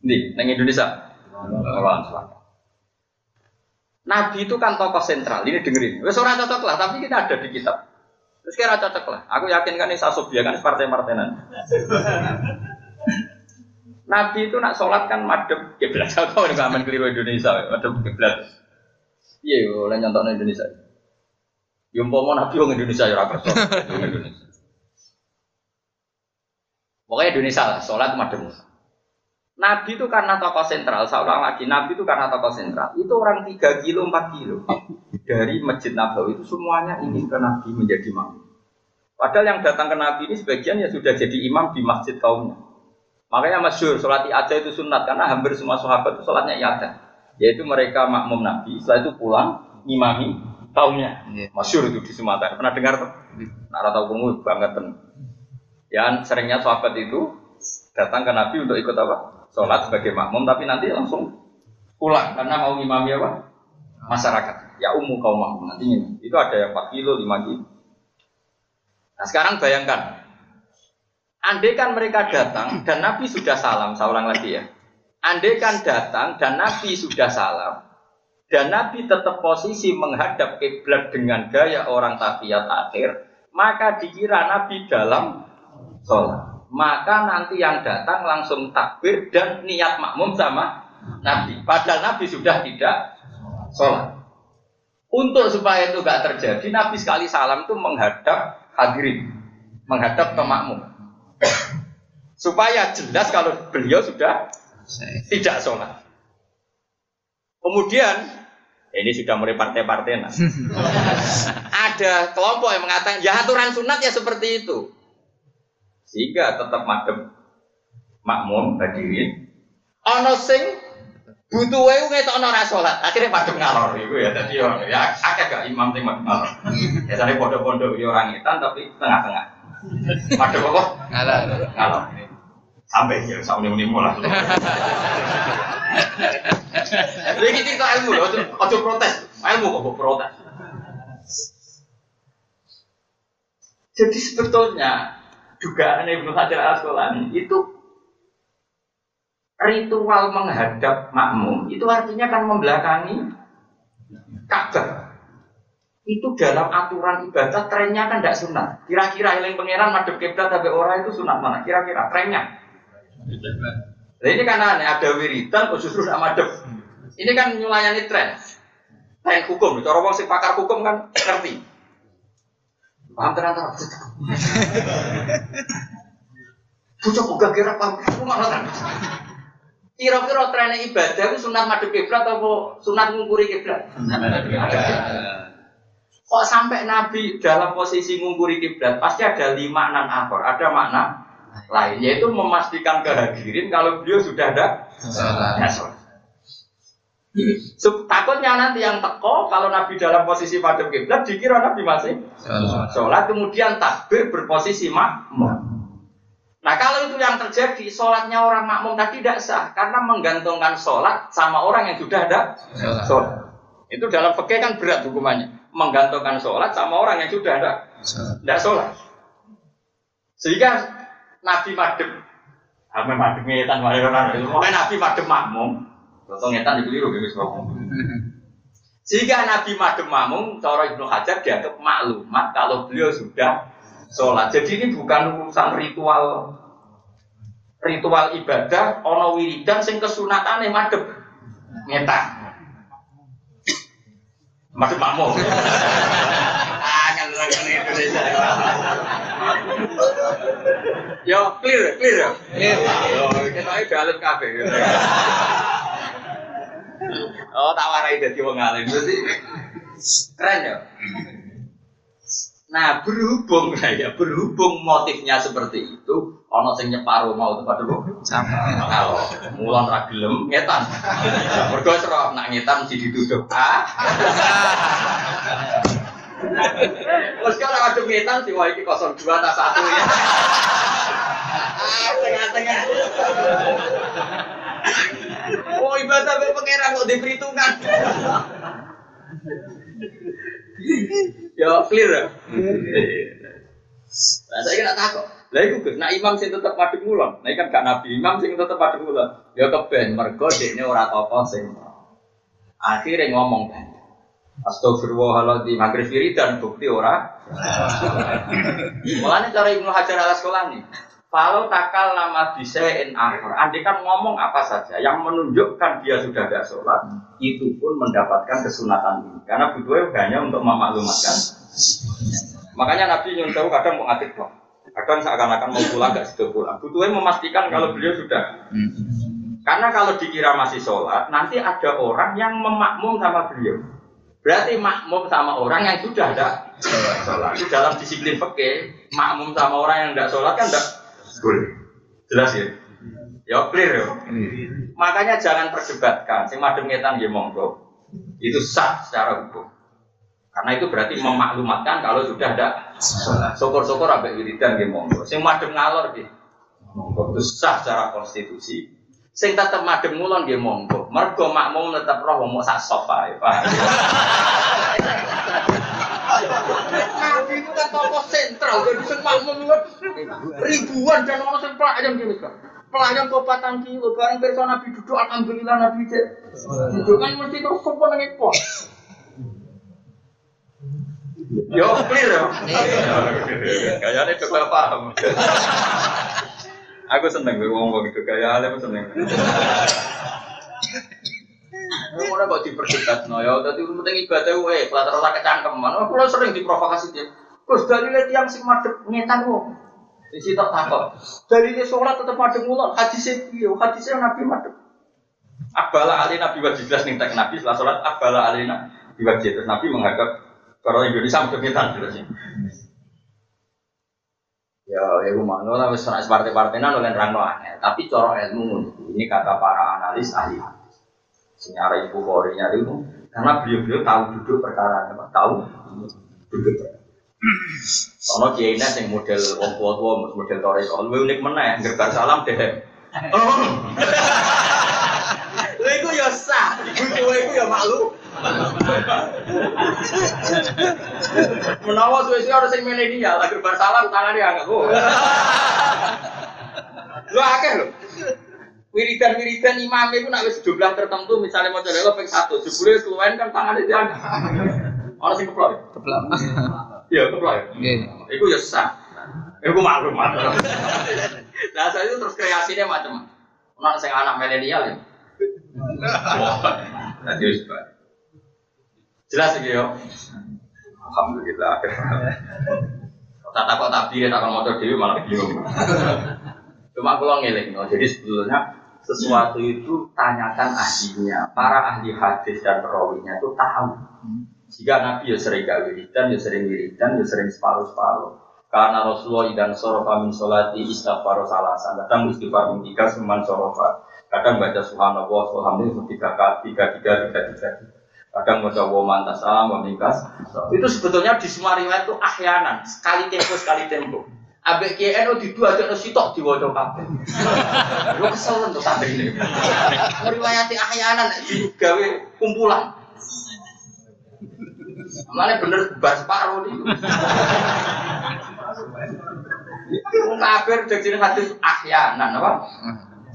Di, neng Indonesia. Nabi itu kan tokoh sentral. Ini dengerin. Wes ora cocok lah, tapi kita ada di kitab. Terus kira cocok lah. Aku yakin kan ini Sasobia kan partai martenan. Nabi itu nak sholat kan madep kiblat. Kau udah ngamen keliru Indonesia, madep kiblat. Iya, oleh nyontok Indonesia. Yang mau Nabi orang Indonesia ya rakyat Indonesia. Pokoknya Indonesia lah, sholat madep. Nabi itu karena tokoh sentral, seorang lagi, Nabi itu karena tokoh sentral. Itu orang 3 kilo, 4 kilo. Dari Masjid Nabawi itu semuanya ingin ke Nabi menjadi imam. Padahal yang datang ke Nabi ini sebagian ya sudah jadi imam di masjid kaumnya. Makanya masyur, sholat aja itu sunat, karena hampir semua sahabat itu sholatnya iada. Yaitu mereka makmum Nabi, setelah itu pulang, imami kaumnya. Iya. Masyur itu di Sumatera. Pernah dengar tuh? Nah, tahu kamu banget. Yang seringnya sahabat itu datang ke Nabi untuk ikut apa? Sholat sebagai makmum tapi nanti langsung pulang karena mau imami apa? Masyarakat. Ya umum kaum makmum nantinya itu ada yang 4 kilo 5 kilo. Nah sekarang bayangkan. Andai kan mereka datang dan Nabi sudah salam saya ulang lagi ya. Andai kan datang dan Nabi sudah salam dan Nabi tetap posisi menghadap kiblat dengan gaya orang tafiyat akhir maka dikira Nabi dalam sholat maka nanti yang datang langsung takbir dan niat makmum sama Nabi. Padahal Nabi sudah tidak sholat. Untuk supaya itu gak terjadi, Nabi sekali salam itu menghadap hadirin, menghadap ke makmum. supaya jelas kalau beliau sudah tidak sholat. Kemudian ini sudah mulai partai-partai nah. Ada kelompok yang mengatakan ya aturan sunat ya seperti itu. Sehingga tetap madem makmum hadirin. Ono sing Butuh wae ngetokno ora salat, akhirnya madhep ngalor iku ya dadi yo ya akeh gak imam sing madhep ngalor. Ya sare pondok-pondok yo ora ngetan tapi tengah-tengah. Madhep apa? Ngalor. Ngalor. Sampai ya sak muni lah. Lagi kita ilmu lho, ojo protes. Ilmu kok protes. Jadi sebetulnya dugaan Ibnu Hajar al Asqalani itu ritual menghadap makmum itu artinya kan membelakangi Ka'bah. Itu dalam aturan ibadah trennya kan tidak sunat. Kira-kira yang pangeran madep kiblat tapi orang itu sunat mana? Kira-kira trennya. Nah ini kan aneh, ada wiridan kok justru tidak madep. Ini kan nyulayani tren. Tren hukum, cara orang si pakar hukum kan ngerti. Paham ternyata. Bocah kok kira paham, aku malah kan. Kira-kira tren ibadah itu sunat madep kiblat atau sunat ngungkuri kiblat? Kok sampai Nabi dalam posisi ngungkuri kiblat pasti ada lima enam akor, ada makna lain yaitu memastikan kehadirin kalau beliau sudah ada sholat. So, takutnya nanti yang teko kalau Nabi dalam posisi madep kiblat dikira Nabi masih sholat kemudian takbir berposisi makmum. Nah kalau itu yang terjadi, sholatnya orang makmum tadi tidak sah karena menggantungkan sholat sama orang yang sudah ada sholat. Itu dalam fikih kan berat hukumannya, menggantungkan sholat sama orang yang sudah ada tidak sholat. Sehingga Nabi madem, ngetan orang, pokoknya Nabi madem makmum, contoh ngetan dikeliru gitu Sehingga Nabi madem makmum, cara Ibnu Hajar dianggap maklumat kalau beliau sudah sholat. Jadi ini bukan urusan ritual ritual ibadah ono wiridan sing kesunatan madep ngetan. Madep makmum. ah. Yo clear, clear. Clear. Yo, kita ini dalam kafe. Oh, tak warai jadi wong alim. Berarti keren ya. Nah berhubung ya berhubung motifnya seperti itu, ono sing nyeparo mau tempat dulu. Kalau mulan ragilem ngetan. Mergo serah nak ngetan si dituduh. Ah. Terus kalau ada ngetan si wah iki 02 tak satu ya. Tengah-tengah. Oh ibadah be pangeran kok diperhitungkan. Ya clear ya. Nah, saya kira takut. Lah iku Gus, nah imam sing tetep madhep ngulon. Nah kan gak nabi imam sing tetep madhep ngulon. Ya keben mergo dekne ora apa sing. Akhirnya ngomong kan. Astagfirullahaladzim, maghrib dan bukti ora. Mulanya cara Ibnu Hajar al Asqalani, kalau takal nama bisa in akhir, andi kan ngomong apa saja yang menunjukkan dia sudah tidak sholat, itu pun mendapatkan kesunatan ini. Karena butuhnya hanya untuk memaklumatkan. Makanya Nabi nyuruh kadang mau ngatik kok. Kadang seakan-akan mau pulang nggak sudah pulang. Butuhnya memastikan kalau beliau sudah. Karena kalau dikira masih sholat, nanti ada orang yang memakmum sama beliau. Berarti makmum sama orang yang sudah ada sholat. Dalam disiplin fikih, makmum sama orang yang tidak sholat kan tidak boleh. Jelas ya? Ya clear ya. Makanya jangan perdebatkan. Sing madem ngetan ya monggo. Itu sah secara hukum. Karena itu berarti memaklumatkan kalau sudah ada syukur-syukur ambek wiridan nggih monggo. Sing madem ngalor nggih monggo. Itu sah secara konstitusi. Sing tetep madem ngulon nggih monggo. Mergo makmum tetep roh wong sak sofa ya, Pak. Nabi itu kan tokoh sentral, jadi sing makmum ribuan dan orang sing pelayan gini kan. Pelayan kok patang kilo, bareng perso Nabi duduk, alhamdulillah Nabi cek. Duduk kan mesti terus sopo nang ekor. Yo clear yo. Kayaknya itu gak paham. Aku seneng gue ngomong gitu, kayak aku seneng. Mana kok diperdebat no ya, tadi penting ibadah gue, kelas rasa kecangkeman. Aku lo sering diprovokasi dia. Terus dari lihat yang sing madep ngetan wong. Di situ takut. Dari dia sholat tetap madep mulon. Hadisnya iyo, hadisnya nabi madep. Abala ali nabi wajib jelas nih tak nabi setelah sholat. Abala ali nabi wajib terus nabi menghadap kalau Indonesia madep ngetan jelasnya. Ya, ya rumah, no, tapi separtai partai nan oleh rangno. Tapi coro ilmu ini kata para analis ahli. Senyara ibu korinya itu karena beliau-beliau tahu duduk perkara apa? Tahu duduk perkara. Ono kiai yang model wong tua-tua, model toreko, lu unik mana ya, gerbar salam deh. Oh. Lha iku ya sah, kowe iku ya malu. Menawa suwe-suwe harus sing milenial, lagi bar salam tangan dia angkat. Lu akeh lho. Wiridan-wiridan imam itu nak wis jumlah tertentu misalnya mau coba ping satu, jebule keluwen kan tangan dia angkat. Orang sing keplok. Keplok. Iya, keplok. Nggih. Iku ya sah. Iku maklum maklum. Nah, saya itu terus kreasinya macam-macam. Ono sing anak milenial ya. Wah, nanti wis. Jelas iki yo. Alhamdulillah. Tak takut tabir tak mau dhewe malah bingung. Cuma kalau ngeling, no. jadi sebetulnya sesuatu itu tanyakan ahlinya. Para ahli hadis dan perawinya itu tahu. Jika Nabi ya sering gak wiridan, ya sering wiridan, ya sering separuh-separuh. Karena Rasulullah idan sorofa min sholati istighfar salasan. Kadang istighfar min tiga seman sorofa. Kadang baca subhanallah, alhamdulillah tiga tiga tiga tiga tiga. Kadang baca wa mantas mingkas. Itu sebetulnya di semua riwayat itu ahyanan, sekali tempo sekali tempo. Abek KNO di dua ada sitok di wajah kabeh. Lo kesel untuk santri ini. Meriwayati ahyanan di gawe kumpulan. Mana bener bar separuh nih. Wong kafir jadi hadis ahyanan apa?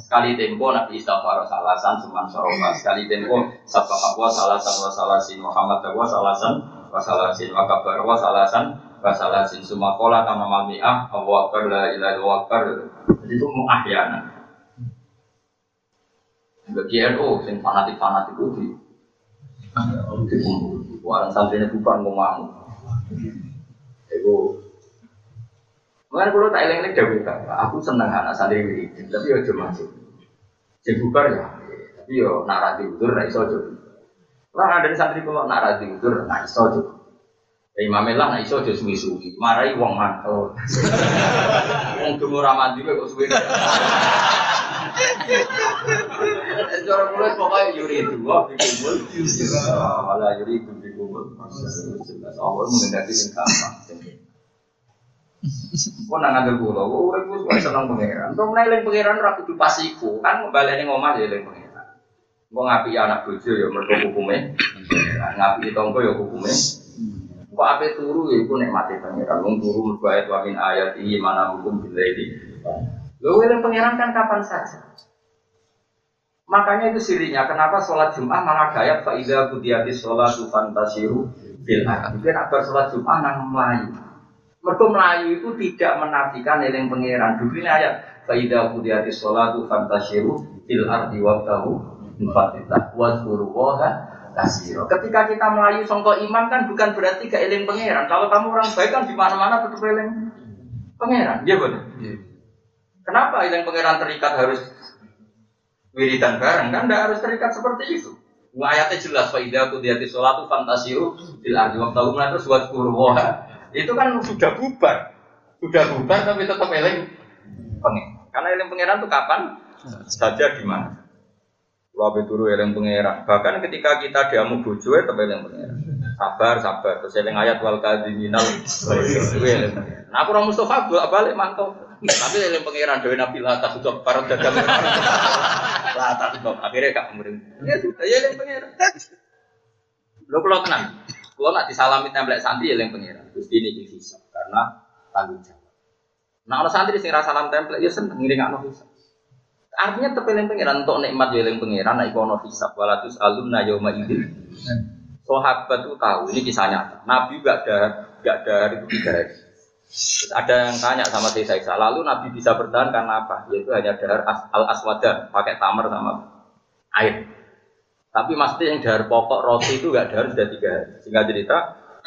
Sekali tempo Nabi istighfar salasan seman sorofa sekali tempo sabah wa salasan wa salasin Muhammad wa salasan wa salasin wa kabar wa salasan wa salasin sumakola kama mami'ah Allahu akbar la ilaha akbar jadi itu muahyanan bagi NU sing fanatik-fanatik itu di dikumpul. Orang santrinya bukan ngomong itu Mungkin kalau tak eleng-eleng dawuh aku seneng anak santri ini, tapi yo cuma masuk. Sing bubar ya, tapi rati udur nak iso aja. Ora ada santri kalau udur nak iso aja. Ya Imam lah nak iso aja suwi-suwi, marai wong mantel. Wong dungo ra mandi kok suwi. Cara mulai pokoknya yuri dua, dikumpul, malah yuri itu dikumpul. Allah mengendaki yang gampang. Kok nang ngandel kula, kok urip wis wae seneng pangeran. Kok meneling pangeran ora kudu pas iku, kan ngembaleni ngomah ya eling pangeran. Kok ngapi anak bojo ya mergo hukume. Ngapi tonggo ya hukume. Kok ape turu ya iku nikmate pangeran. Wong turu ayat wa min ayati mana hukum billaili. Lho eling pangeran kan kapan saja. Makanya itu sirinya, kenapa sholat Jum'ah malah gayat fa'idha kudiyati sholatu fantasiru bil Itu nak sholat Jum'ah nang Melayu. Mereka Melayu itu tidak menafikan eling pangeran. Dulu ini ayat Faidah kudiyati sholatu fantasyiru fil ardi wabtahu mufatitah wazkuru woha kasiro. Ketika kita Melayu songko iman kan bukan berarti gak eling pangeran. Kalau kamu orang baik kan di mana-mana tetap eling pangeran. Iya betul. Kenapa eling pangeran terikat harus wiridan bareng kan? Tidak harus terikat seperti itu. Ayatnya jelas Faidah kudiyati sholatu fantasiru fil ardi wabtahu terus wazkuru woha itu kan sudah bubar, sudah bubar tapi tetap eling pengen. Karena eling pangeran itu kapan saja di mana. Kalau turu eling pangeran. Bahkan ketika kita diamu bojo ya tetap eling pangeran. Sabar, sabar. Terus eling ayat wal kadiminal. Nah aku orang Mustafa bolak balik mantau. Tapi eling pangeran dewi Nabi Lata sudah para dagang. Lata sudah akhirnya gak kemudian. Ya sudah, ya eling pangeran. Lo kalau tenang, kalau nak disalami template santri ya yang pengiran. Terus ini hisap karena tanggung jawab. Nah orang santri sing salam template ya seneng ngiring anak hisap. Artinya yang pengiran untuk nikmat ya yang pengiran. Nah ikono hisap. Walatus alumna yauma idin. Sahabat itu tahu ini kisah nyata. Nabi gak ada gak ada itu tiga hari. Ada yang tanya sama saya Isa, lalu Nabi bisa bertahan karena apa? Yaitu hanya dahar al aswada, pakai tamar sama air. Tapi mesti yang dari pokok roti itu gak dari sudah tiga hari. Sehingga cerita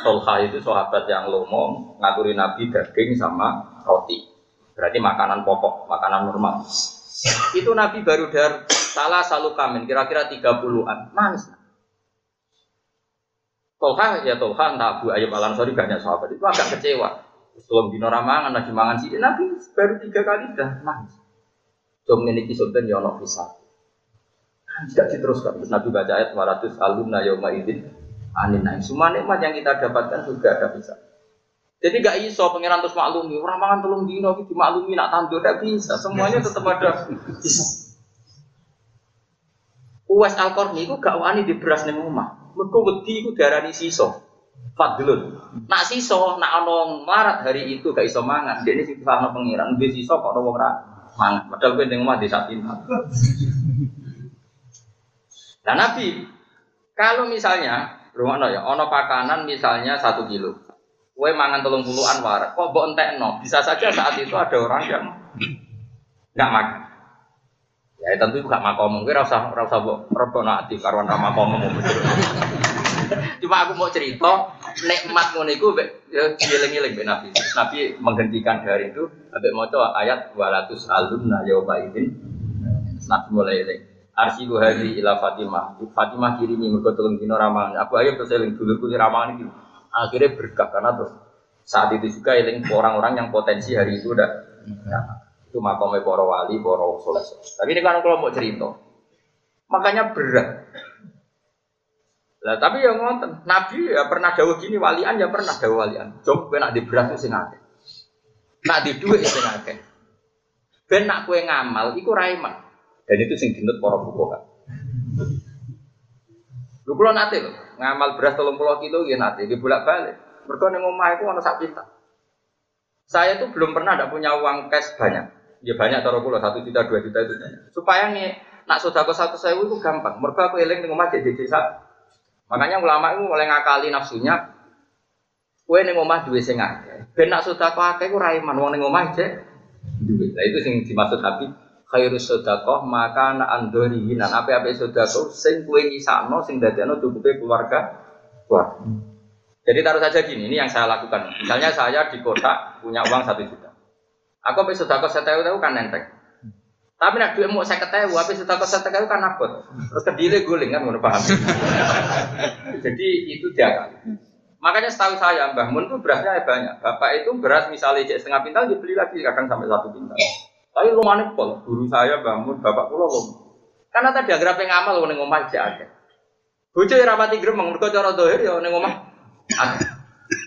Tolha itu sahabat yang lomo ngaturi Nabi daging sama roti. Berarti makanan pokok, makanan normal. Itu Nabi baru dari salah selalu kamen, kira-kira 30-an. Manis. Tolha ya Tolha, entah Abu Ayyub Al Ansori banyak sahabat itu agak kecewa. Sebelum dino ramangan, lagi mangan sih, Nabi baru tiga kali sudah manis. Jom ini kisah ya ono bisa. Tidak diteruskan. Terus Nabi baca ayat 200 alumna yauma idin anin naim. Semua nikmat yang kita dapatkan juga ada bisa. Jadi gak iso pangeran terus maklumi, orang mangan tolong dino gitu maklumi nak tandur tidak bisa. Semuanya tetap ada. Uwais al Qarni itu gak wani di beras ning omah. Mergo wedi iku diarani siso. Fadlun. Nak siso, nak ono marat hari itu gak iso mangan. Dia ini sing sama pangeran, dia siso kok wong mangan. Padahal kowe ning omah desa pintar. Nah Nabi, kalau misalnya, rumah ya, ono pakanan misalnya satu kilo, kue mangan telung puluhan warak, kok mbok no, bisa saja saat itu ada orang yang nggak makan. Ya tentu gak makom, gue rasa rasa mbok rebo nanti karwan rama makom Cuma aku mau cerita, nikmat ngono iku ya dieling-eling Nabi. Nabi menghentikan hari itu sampai mau ayat 200 alumna yauma idzin. Nabi mulai eling arsilu hari ila Fatimah. Fatimah kirimi mergo telung ramangan. Aku ayo terus eling dulurku di ramangan iki. Akhirnya berkah karena terus saat itu juga eling orang-orang yang potensi hari itu udah ya, itu makamnya para wali, para soleh. Tapi ini kan kalau mau cerita, makanya berat. Lah tapi yang ngonten, Nabi ya pernah dawuh gini walian ya pernah dawuh walian. Jom kowe nak di beras sing akeh. Nak di dhuwit sing akeh. Ben nak kowe ngamal iku raiman. Dan itu sing dinut para fuqaha. Lu kula nate lho, ngamal beras 30 kilo ya nate, di bolak-balik. Mergo ning omah iku ana sak. Saya tuh belum pernah ada punya uang cash banyak. Ya banyak taruh kula satu juta dua juta itu Supaya nih nak satu sewu itu gampang. Mergo aku eling ning omah jadi desa. Makanya ulama itu mulai ngakali nafsunya. Kue ning omah duwe sing akeh. Ben nak sodako akeh ku ra iman wong ning omah. Lah itu sing dimaksud Habib khairu sedekah maka ana andori hinan apa-apa sedekah sing kuwe nyisakno sing dadekno cukupe keluarga keluarga. Jadi taruh saja gini, ini yang saya lakukan. Misalnya saya di kota punya uang satu juta. Aku apa sedekah setewu tahu kan nenteng. Tapi nak duit mau saya ketahui, apa sedekah setewu kan nakut. Terus kedile guling kan, paham. Jadi itu dia kan. Makanya setahu saya Mbah Mun itu berasnya banyak. Bapak itu beras misalnya setengah pintal dibeli lagi kadang sampai satu pintal. Tapi rumahnya pol, guru saya bangun, bapak pulau lom. Karena tadi agar apa ngamal ning omah aja. Bojo ya rapati gremeng, mergo cara dohir ya ning omah.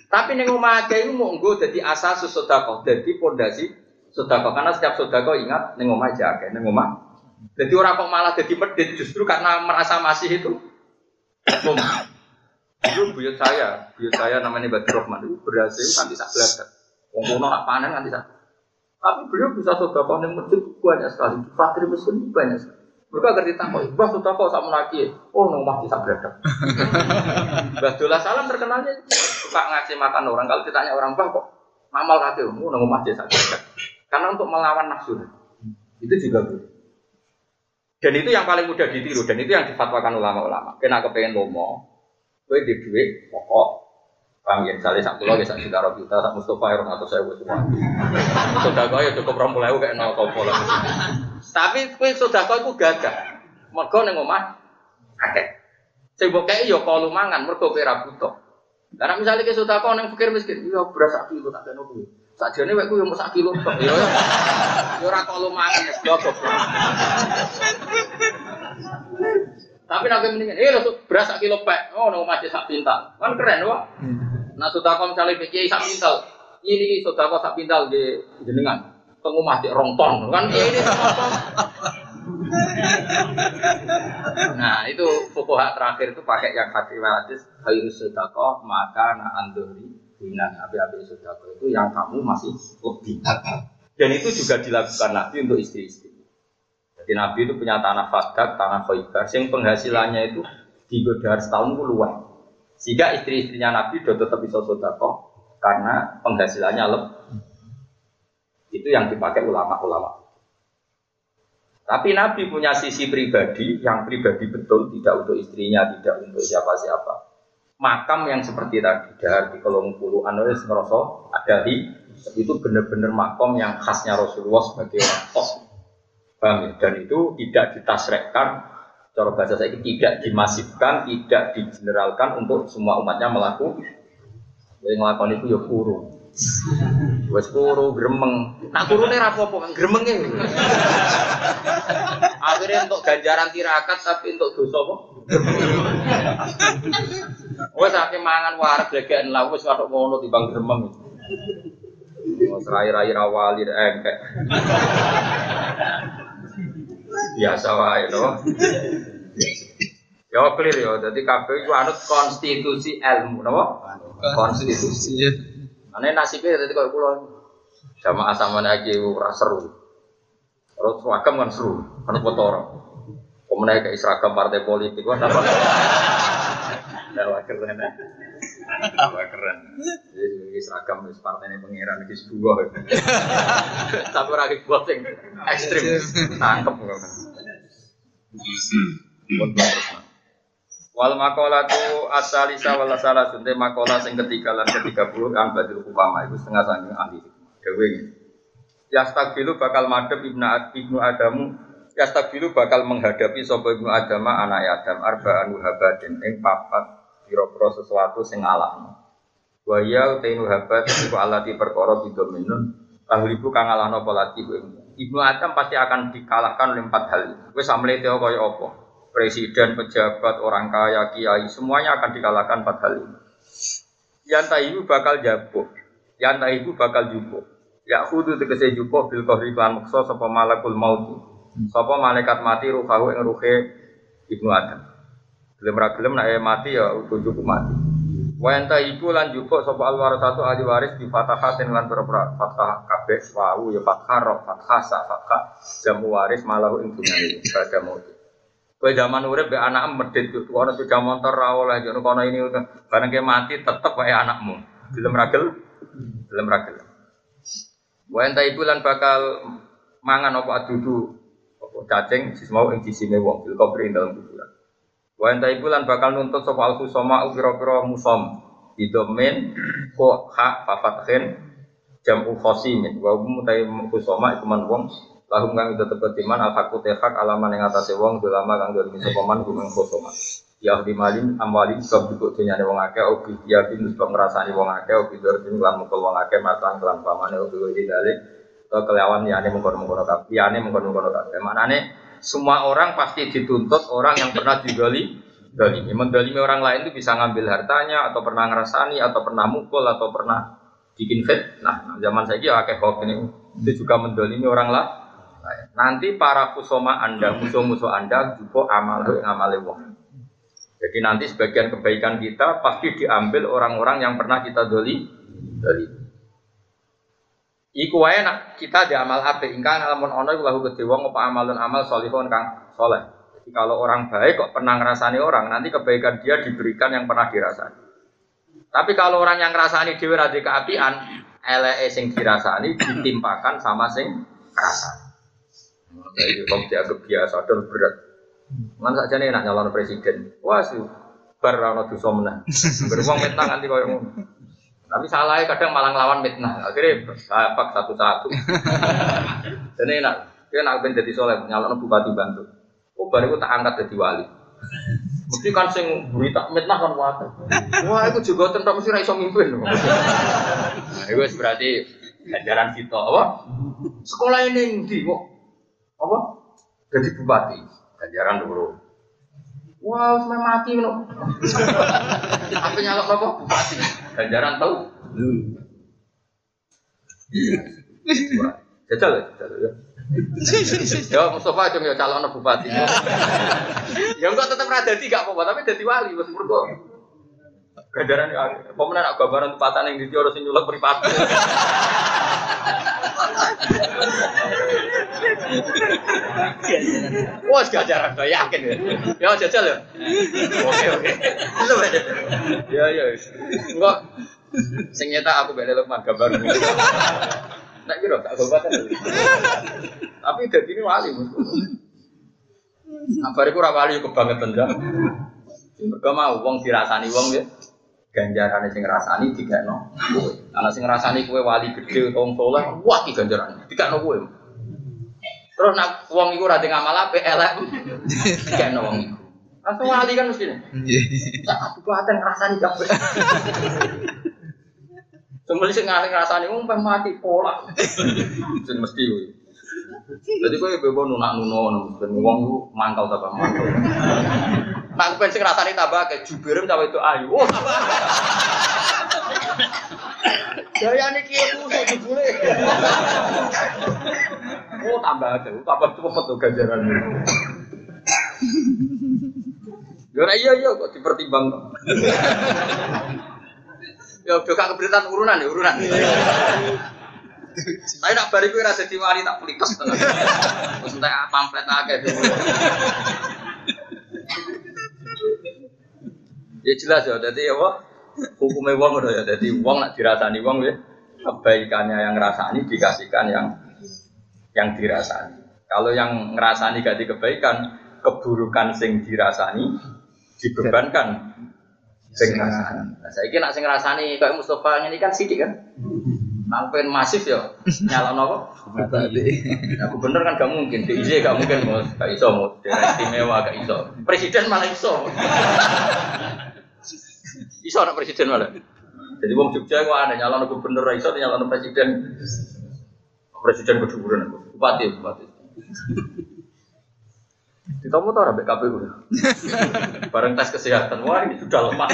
Tapi ning omah aja itu mau nggo dadi asas sedekah, dadi pondasi sedekah. Karena setiap sedekah ingat ning omah aja ning omah. Jadi orang kok malah jadi medit justru karena merasa masih itu. Dulu buyut saya, buyut saya namanya Badr Rahman itu berhasil kan bisa belajar. Wong kono nak panen kan bisa tapi beliau bisa sodako yang masjid banyak sekali. Fakir miskin banyak sekali. Mereka agar ditangkap, bah sodako sama lagi. Oh, nomah bisa beradab. Bah Dola Salam terkenalnya suka ngasih makan orang. Kalau ditanya orang, bah kok ngamal kaki, oh, nomah bisa beradab. Karena untuk melawan nafsu. Itu juga boleh. Dan itu yang paling mudah ditiru. Dan itu yang difatwakan ulama-ulama. Kena kepengen lomo, gue di duit, pokok, Paham ya, misalnya sak pulau ya sak juta roh juta, sak Mustafa ya atau saya semua. Sudah kau ya cukup rong pulau kayak nol kau Tapi kue sudah kau itu gagah. Mergo neng omah akeh. Sing mbok kei ya kalau mangan mergo kowe ra butuh. Karena misalnya ke sudah kau neng fikir miskin, iya beras sak kilo tak kena kuwi. Sakjane wek ku yo sak kilo tok. Ya yo ora kalau mangan ya goblok. Tapi nabi mendingan, eh beras sak kilo pek, oh nong masih sak pintal, kan keren wah. Nah sudah kau misalnya pikir sak pintal, ini sudah kau sak pintal di jenengan, pengumah di rongton, kan? Ini Nah itu pokok terakhir itu pakai yang hati hadis kayu sedekah maka na andori binan api-api sedekah itu yang kamu masih lebih dan itu juga dilakukan nabi untuk istri-istri. Jadi nabi itu punya tanah fadak, tanah khaybar, yang penghasilannya itu di godar setahun luas. Sehingga istri-istrinya Nabi sudah tetap bisa sodako karena penghasilannya lebih. Itu yang dipakai ulama-ulama. Tapi Nabi punya sisi pribadi yang pribadi betul, tidak untuk istrinya, tidak untuk siapa-siapa. Makam yang seperti tadi dari kolong puluh anulis ngeroso ada di itu benar-benar makam yang khasnya Rasulullah sebagai orang tos. Ya? Dan itu tidak ditasrekkan cara bahasa saya tidak dimasifkan, tidak digeneralkan untuk semua umatnya melakukan. Yang melakukan itu ya kurung. Wes kuru gremeng. Nak kurune ra apa-apa, gremenge. Akhirnya untuk ganjaran tirakat tapi untuk dosa apa? Wes akeh mangan wareg legekan lah wis watuk ngono timbang gremeng. Wes rai-rai rawali engkek. Biasa wae to. Ya clear ya, jadi kabeh iku anut konstitusi ilmu, napa? Konstitusi. Ane nasibnya jadi kayak pulau sama asam lagi ora seru. Terus seragam kan seru, kan kotor. Kemudian kayak seragam partai politik kan apa? Dawa keren, dawa keren. Jadi seragam di partai ini pengiran di sebuah. Tapi lagi buat yang ekstrim, tangkep kan. Wal makola tu asalisa wal salah sunte makola sing ketiga lan ketiga puluh an badul upama itu setengah sangking ahli dewe Yastabilu bakal madep ibnu ibnu Adamu Yastabilu bakal menghadapi sopo ibnu Adama anak Adam arbaan wahabadin ing papat pira-pira sesuatu sing alahno. Wa ya utainu habat iku alati perkara bidominun tahlibu kang alahno polati Ibnu Adam pasti akan dikalahkan oleh empat hal. Wis amlete kaya apa? presiden, pejabat, orang kaya, kiai, semuanya akan dikalahkan empat hal ini. Yang ibu bakal jabuk, yang ibu bakal jubuk. Ya khudu tegese jubuk bil kohri klan mukso sapa malakul malaikat mati ruhahu ing ruhe Ibnu Adam. Gelem ra gelem nek mati ya utuh cukup mati. Wa ibu lan jubuk sapa al satu ahli waris di fatahatin lan berapa fathah kabeh wau ya fathah roh fathah sa fathah jamu waris malahu ing dunya pada maut. Kowe zaman urip be anak medit tuh, ana sepeda motor ra oleh jono kono ini bareng ke mati tetep wae anakmu. Gelem ragel, gelem ragel. Enta ibu lan bakal mangan apa adudu apa cacing sis mau ing sisine wong bil kubri dalam kuburan. Wa enta ibu lan bakal nuntut sapa al khusama pira-pira musom. Di domain ko hak fafathin jam khosimin. Wa mutai khusama iku man wong lahum kang itu tepet iman al hakku tehak alaman yang atas wong lama kang dua misa paman gumeng kosoma ya di malin amwalin sebab juga dunia wong akeh obi ya bin sebab ngerasani wong akeh obi dorjin kelan mukul wong akeh matan kelan pamane obi dalik atau ya mengkono mengkono kap ya mengkono mengkono kap mana semua orang pasti dituntut orang yang pernah digali dalimi mendalimi orang lain itu bisa ngambil hartanya atau pernah ngerasani atau pernah mukul atau pernah bikin fit nah zaman saya ya akeh hoax ini itu juga mendalimi orang lah Nanti para kusoma Anda, musuh-musuh Anda juga amal yang amal wong. Jadi nanti sebagian kebaikan kita pasti diambil orang-orang yang pernah kita doli. doli. Iku wae nak kita di amal ape ingkang lamun ono iku lahu gede wong apa amalun amal solihun kang soleh. Jadi kalau orang baik kok pernah ngerasani orang, nanti kebaikan dia diberikan yang pernah dirasani. Tapi kalau orang yang ngerasani dhewe ra keapian, eleke sing dirasani ditimpakan sama sing ngrasani. Jadi kok dianggap biasa dan berat. Mana saja nih nak nyalon presiden. Wah sih, bar rano dosa. Beruang mitnah nanti kau yang tapi salah kadang malah ngelawan mitnah. Akhirnya sahabat satu-satu. Jadi enak. Dia nak ben jadi soleh, nyalon bupati bantu. Oh baru tak angkat jadi wali. Mesti kan sing berita mitnah kan wae. Wah, itu juga tentang mesti ra iso mimpin. Nah, itu berarti ganjaran kita apa? Sekolah ini ndi kok apa? Jadi bupati. Ganjaran dulu. Wah, wow, mati loh. Apa nyalok apa? Bupati. Ganjaran tahu? Jajal ya, jajal ya. Ya Mustafa aja ya calon bupati. ya enggak tetap ada tiga apa tapi jadi wali wis mergo. Ganjaran ya, pemenang aku gambaran tempatan yang di harus nyulek privasi. Wah, gajaran tuh yakin ya. Ya jajal ya. Oke oke. Ya ya. Enggak. Sing aku beli Lukman gambar. Nek kira tak gobatan. Tapi dadi ini wali. Kabar iku ora wali kebangetan ya. Mergo mau wong dirasani wong ya ganjaran sing ngrasani digakno kowe. Ana sing ngrasani kowe wali gede wong saleh, wah iki ganjaran digakno kowe. Terus nak wong iku ora ngamal apik elek digakno wong iku. Langsung wali kan mesti. Tak kabupaten ngrasani kabeh. Kemudian sing ngasih ngrasani wong peh mati pola. Sing mesti kuwi. Jadi kowe bebo nunak nuno ben wong mangkal ta mangkal. Nak ben sing rasane tambah kayak jubirem cawe itu ayu. Oh, Gaya nih kia musuh jebule. Oh tambah aja, tambah cepet tuh ganjaran. Ya iya iya kok dipertimbang. Ya udah gak keberitaan urunan ya urunan. Tapi nak bariku rasa diwari tak pelikas tenang. Terus entah pamflet akeh dulu. Ya jelas ya, jadi apa? Hukumnya wong udah ya, jadi wong nak dirasani wong ya kebaikannya yang ngerasani dikasihkan yang yang dirasani. Kalau yang ngerasani gak di kebaikan, keburukan sing dirasani dibebankan sing ngrasani. Nah, saya kira sing ngrasani kayak Mustafa ini kan sidik kan. Nak pengen masif ya, nyala nopo? Nah, bener kan gak mungkin, DIY gak mungkin mus, gak iso daerah istimewa gak iso. Presiden malah iso. Iso anak presiden malah. Jadi wong Jogja kok ada nyala gubernur iso, nyala presiden. Presiden kedudukan, bupati, bupati. Ditomo tau rabe KPU. Bareng tes kesehatan, wah ini sudah lemah.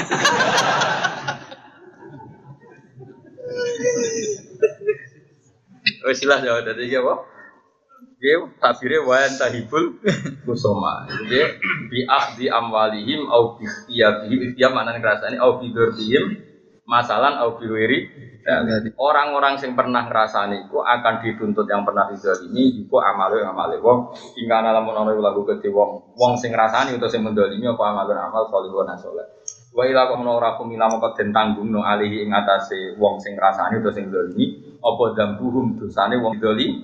Wes jelas ya, jadi ya apa? Dia tabirnya wayan tahibul kusoma. Jadi bi di amwalihim au bi tiyabihim dia mana ngerasani au bi dordihim masalan au bi orang-orang yang pernah ngerasani itu akan dituntut yang pernah itu amalu yang amale wong hingga dalam ono lagu ke wong. Wong sing ngrasani atau sing mendolimi apa amalun amal salihun saleh wa ila menawa ora kumila moko den tanggung no alihi ing atase wong sing ngrasani atau sing dolimi apa dambuhum dosane wong dolimi